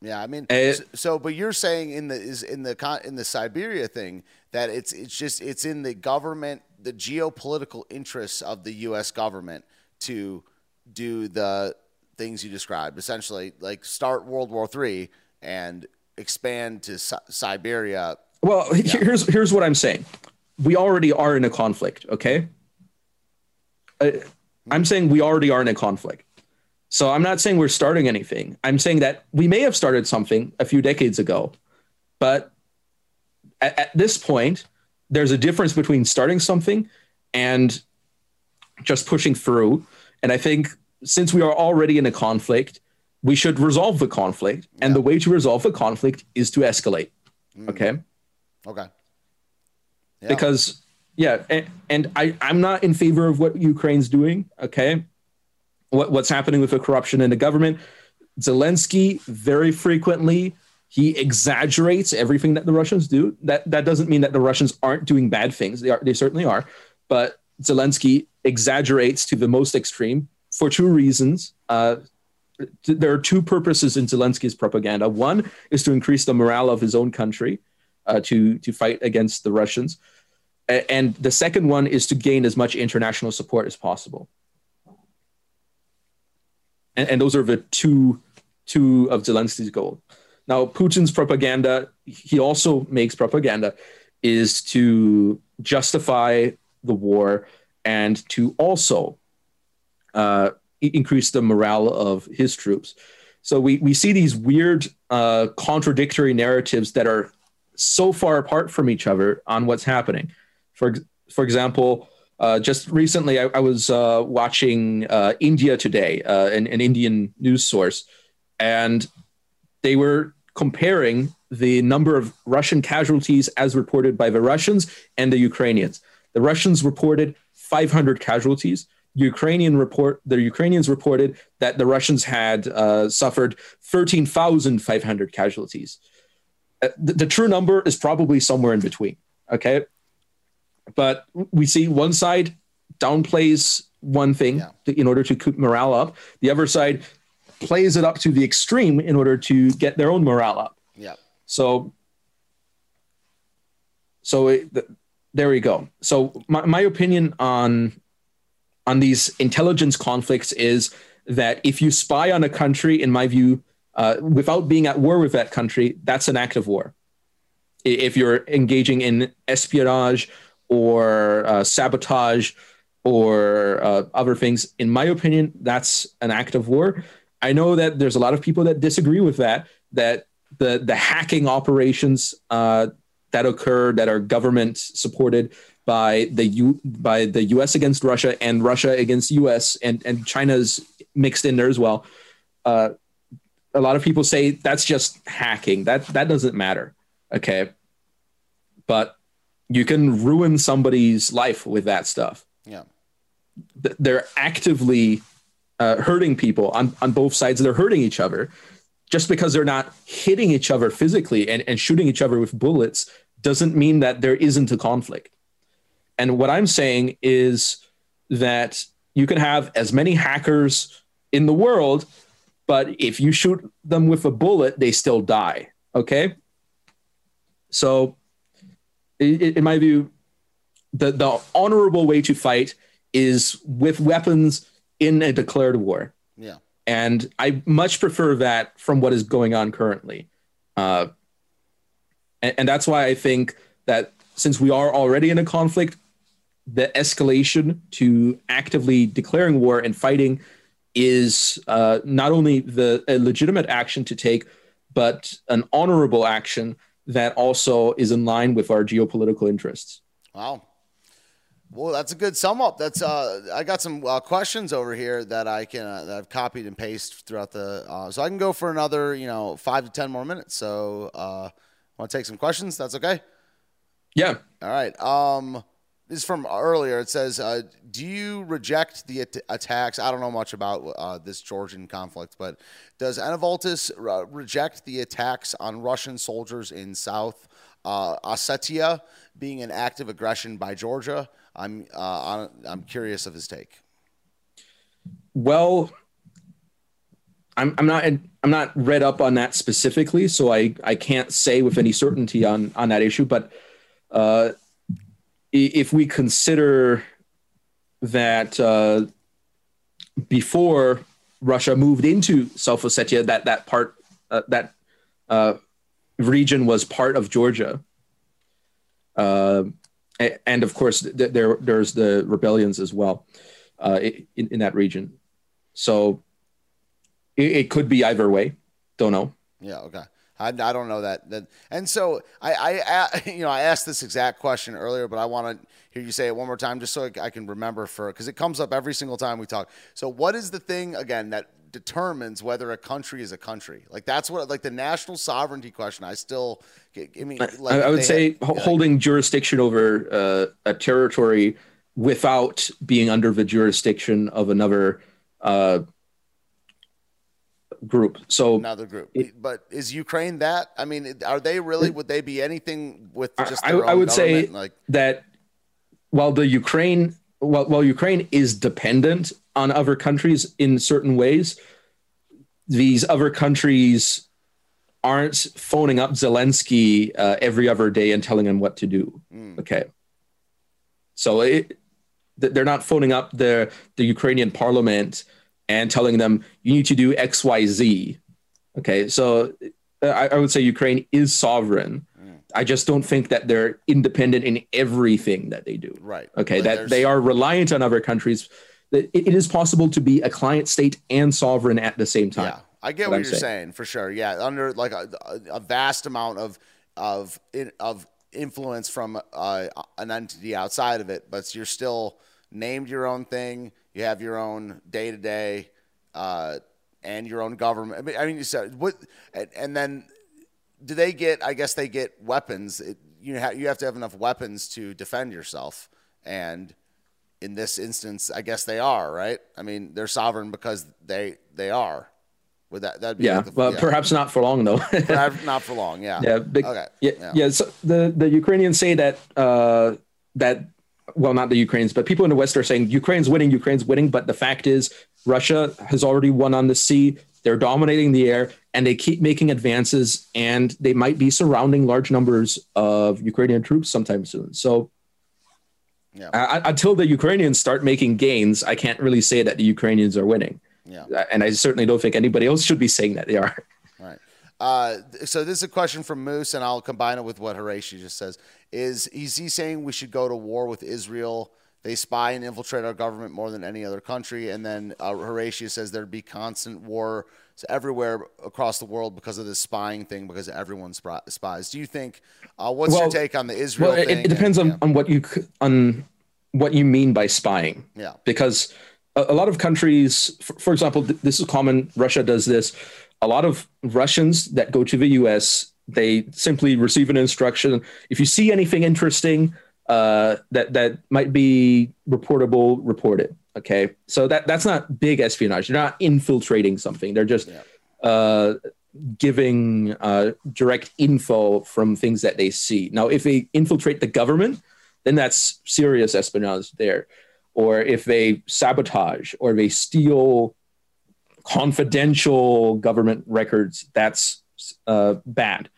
Yeah, I mean, Uh, s- so, but you're saying in the is in the in the Siberia thing that it's it's just it's in the government, the geopolitical interests of the U.S. government to do the things you described, essentially, like start World War Three and expand to Si- Siberia. Well, he- here's here's what I'm saying. We already are in a conflict, okay? Uh, I'm saying we already are in a conflict. So I'm not saying we're starting anything. I'm saying that we may have started something a few decades ago, but at, at this point, there's a difference between starting something and just pushing through. And I think since we are already in a conflict, we should resolve the conflict. And the way to resolve the conflict is to escalate. Okay Okay. Yeah. because yeah and, and I, i'm not in favor of what ukraine's doing okay? What, what's happening with the corruption in the government? Zelensky very frequently he exaggerates everything that the russians do. That that doesn't mean that the russians aren't doing bad things. They are they certainly are. But zelensky exaggerates to the most extreme for two reasons. Uh, th- there are two purposes in zelensky's propaganda. One is to increase the morale of his own country uh, to to fight against the Russians, and the second one is to gain as much international support as possible. And, and those are the two two of Zelensky's goals. Now, Putin's propaganda, he also makes propaganda, is to justify the war and to also uh, increase the morale of his troops. So we, we see these weird uh, contradictory narratives that are so far apart from each other on what's happening. For for example, uh, just recently I, I was uh, watching uh, India Today, uh, an, an Indian news source, and they were comparing the number of Russian casualties as reported by the Russians and the Ukrainians. The Russians reported 500 casualties. Ukrainian report the Ukrainians reported that the Russians had uh, suffered 13,500 casualties. The, the true number is probably somewhere in between. Okay, but we see one side downplays one thing Yeah. to, in order to keep morale up. The other side plays it up to the extreme in order to get their own morale up. Yeah. So, so it, th- there we go. So my, my opinion on on these intelligence conflicts is that if you spy on a country, in my view, uh, without being at war with that country, that's an act of war. If you're engaging in espionage or uh, sabotage or uh, other things, in my opinion, that's an act of war. I know that there's a lot of people that disagree with that. That the the hacking operations uh, that occur that are government supported by the U by the U.S. against Russia and Russia against U.S. and and China's mixed in there as well. Uh, a lot of people say that's just hacking. That that doesn't matter. Okay, but you can ruin somebody's life with that stuff Yeah. they're actively uh, hurting people on, on both sides. They're hurting each other. Just because they're not hitting each other physically and, and shooting each other with bullets doesn't mean that there isn't a conflict. And what I'm saying is that you can have as many hackers in the world, but if you shoot them with a bullet, they still die. Okay. So, in my view, the, the honorable way to fight is with weapons in a declared war. Yeah. And I much prefer that from what is going on currently. Uh, and, and that's why I think that since we are already in a conflict, the escalation to actively declaring war and fighting is uh, not only the a legitimate action to take, but an honorable action that also is in line with our geopolitical interests. Wow. Well, that's a good sum up. That's uh, I got some uh, questions over here that I can uh, that I've copied and pasted throughout the uh, so I can go for another you know five to ten more minutes. So uh, want to take some questions? That's okay. Yeah, All right. Um, this is from earlier. It says, uh, "Do you reject the at- attacks?" I don't know much about uh, this Georgian conflict, but does Anavoltis uh, reject the attacks on Russian soldiers in South uh, Ossetia being an act of aggression by Georgia? I'm uh, I'm curious of his take. Well, I'm I'm not I'm not read up on that specifically, so I I can't say with any certainty on on that issue. But uh, if we consider that uh, before Russia moved into South Ossetia, that that part uh, that uh, region was part of Georgia. Uh, and of course, th- there there's the rebellions as well uh, in, in that region. So it, it could be either way. Don't know. Yeah. Okay. I, I don't know that. that and so I, I, I, you know, I asked this exact question earlier, but I want to hear you say it one more time just so I, I can remember for because it comes up every single time we talk. So, what is the thing again that determines whether a country is a country? Like that's what like the national sovereignty question. I still, I mean, like I, would say had- holding jurisdiction over uh, a territory without being under the jurisdiction of another uh, group. So another group. but is Ukraine that? I mean, are they really? Would they be anything with just? I, I would say like that while the Ukraine, while, while Ukraine is dependent on other countries in certain ways, these other countries aren't phoning up Zelensky uh, every other day and telling him what to do. Okay, so it, they're not phoning up the the Ukrainian parliament and telling them you need to do X, Y, Z. Okay, so uh, I, I would say Ukraine is sovereign. I just don't think that they're independent in everything that they do. right? Okay, that there's- they are reliant on other countries. It, it is possible to be a client state and sovereign at the same time. Yeah, I get what you're saying. saying. for sure. Yeah, under like a, a vast amount of of in, of influence from uh, an entity outside of it, but you're still named your own thing. You have your own day to day, and your own government. I mean, I mean, you said what, and, and then do they get? I guess they get weapons. It, you ha- you have to have enough weapons to defend yourself. and in this instance, I guess they are right. I mean, they're sovereign because they they are. Would that that be yeah? like well, perhaps not for long though. Perhaps not for long. Yeah. Yeah. big- Okay. Yeah, yeah. So the the Ukrainians say that uh, that well, not the Ukrainians, but people in the West are saying Ukraine's winning, Ukraine's winning. But the fact is, Russia has already won on the sea. They're dominating the air, and they keep making advances, and they might be surrounding large numbers of Ukrainian troops sometime soon. So. Yeah. Uh, I, I- until the Ukrainians start making gains, I can't really say that the Ukrainians are winning, Yeah. Uh, and I certainly don't think anybody else should be saying that they are. Uh, so this is a question from Moose, and I'll combine it with what Horatio just says. Is is he saying we should go to war with Israel? They spy and infiltrate our government more than any other country. And then uh, Horatio says there'd be constant war everywhere across the world because of this spying thing, because everyone spy- spies. Do you think? Uh, what's your take on the Israel Well, it, thing? it depends and- on, on what you on what you mean by spying. Yeah. Because a, a lot of countries, for, for example, th- this is common. Russia does this. A lot of Russians that go to the U.S. they simply receive an instruction. If you see anything interesting uh, that that might be reportable, report it. Okay, so that that's not big espionage. They're not infiltrating something. They're just Yeah. uh, giving uh, direct info from things that they see. Now, if they infiltrate the government, then that's serious espionage there. Or if they sabotage or they steal confidential government records, that's uh, bad.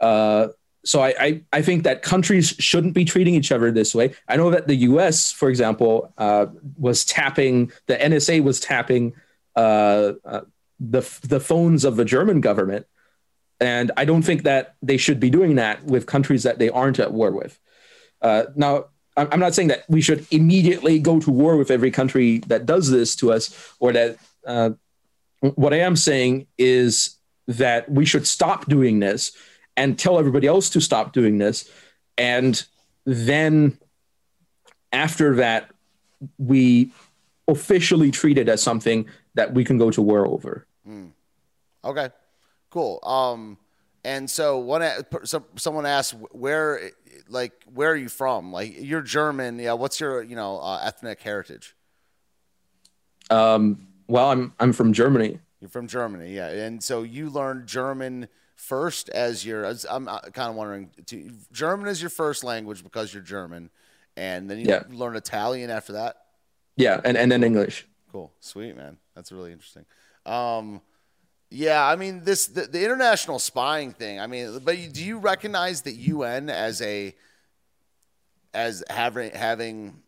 Uh, so I, I, I think that countries shouldn't be treating each other this way. I know that the U.S., for example, uh, was tapping the NSA was tapping uh, uh, the the phones of the German government, and I don't think that they should be doing that with countries that they aren't at war with. Uh, now, I'm I'm not saying that we should immediately go to war with every country that does this to us, or that. What I am saying is that we should stop doing this and tell everybody else to stop doing this, and then after that, we officially treat it as something that we can go to war over. Okay, cool. Um, and so one, so someone asked where, like, where are you from? Like, you're German. Yeah. What's your, you know, uh, ethnic heritage? Um, well, I'm I'm from Germany. You're from Germany, yeah. And so you learned German first as your. as- I'm kind of wondering, to, German is your first language because you're German, and then you Yeah. learn Italian after that. Yeah, and, and then English. Cool, sweet man. That's really interesting. Um, yeah, I mean this the, the international spying thing. I mean, but you- do you recognize the UN as a as having having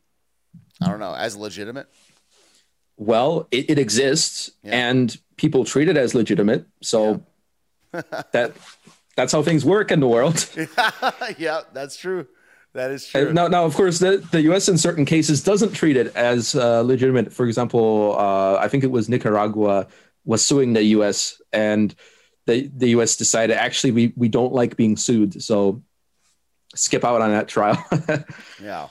I don't know as legitimate? Well, it, it exists, Yeah. and people treat it as legitimate. So that that's how things work in the world. yeah, that's true. That is true. Now, now, of course, the, the U.S. in certain cases doesn't treat it as uh, legitimate. For example, uh, I think it was Nicaragua was suing the U.S. and the the U.S. decided actually we we don't like being sued, so skip out on that trial. Yeah.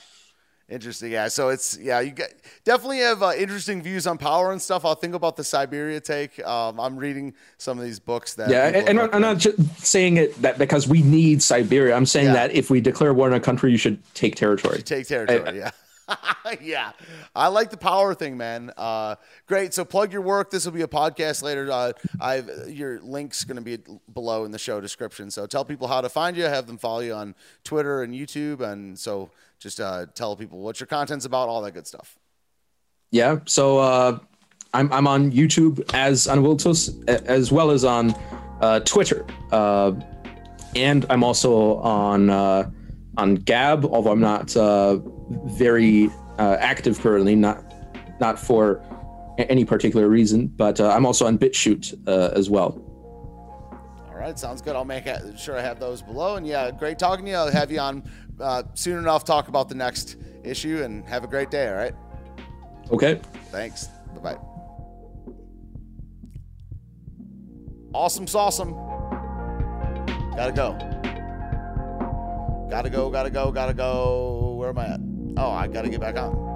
Interesting. Yeah. So it's yeah. You get, definitely have uh, interesting views on power and stuff. I'll think about the Siberia take. Um, I'm reading some of these books that. yeah, people and I'm not just saying it that because we need Siberia. I'm saying Yeah. that if we declare war on a country, you should take territory. take territory. yeah. yeah, I like the power thing, man. Uh, great. So plug your work. This will be a podcast later. Uh, I've your link's going to be below in the show description. So tell people how to find you. Have them follow you on Twitter and YouTube, and so just uh, tell people what your content's about, all that good stuff. Yeah. So uh, I'm I'm on YouTube as Anwiltus a- as well as on uh, Twitter, uh, and I'm also on uh, on Gab. Although I'm not uh, very uh, active currently, not not for any particular reason, but uh, I'm also on BitChute uh, as well. All right, sounds good. I'll make sure I have those below. And yeah, great talking to you. I'll have you on uh, soon enough. Talk about the next issue, and have a great day. All right. Okay. Thanks. Bye bye. Awesome, awesome. Gotta go. Gotta go, gotta go, gotta go. Where am I at? Oh, I gotta get back on.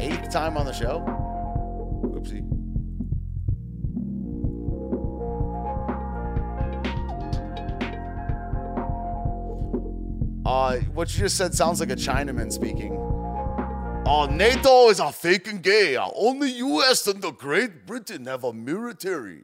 Eighth time on the show. Oopsie. Uh, what you just said sounds like a Chinaman speaking. Uh, NATO is a fake and gay. Uh, only U.S. and the Great Britain have a military.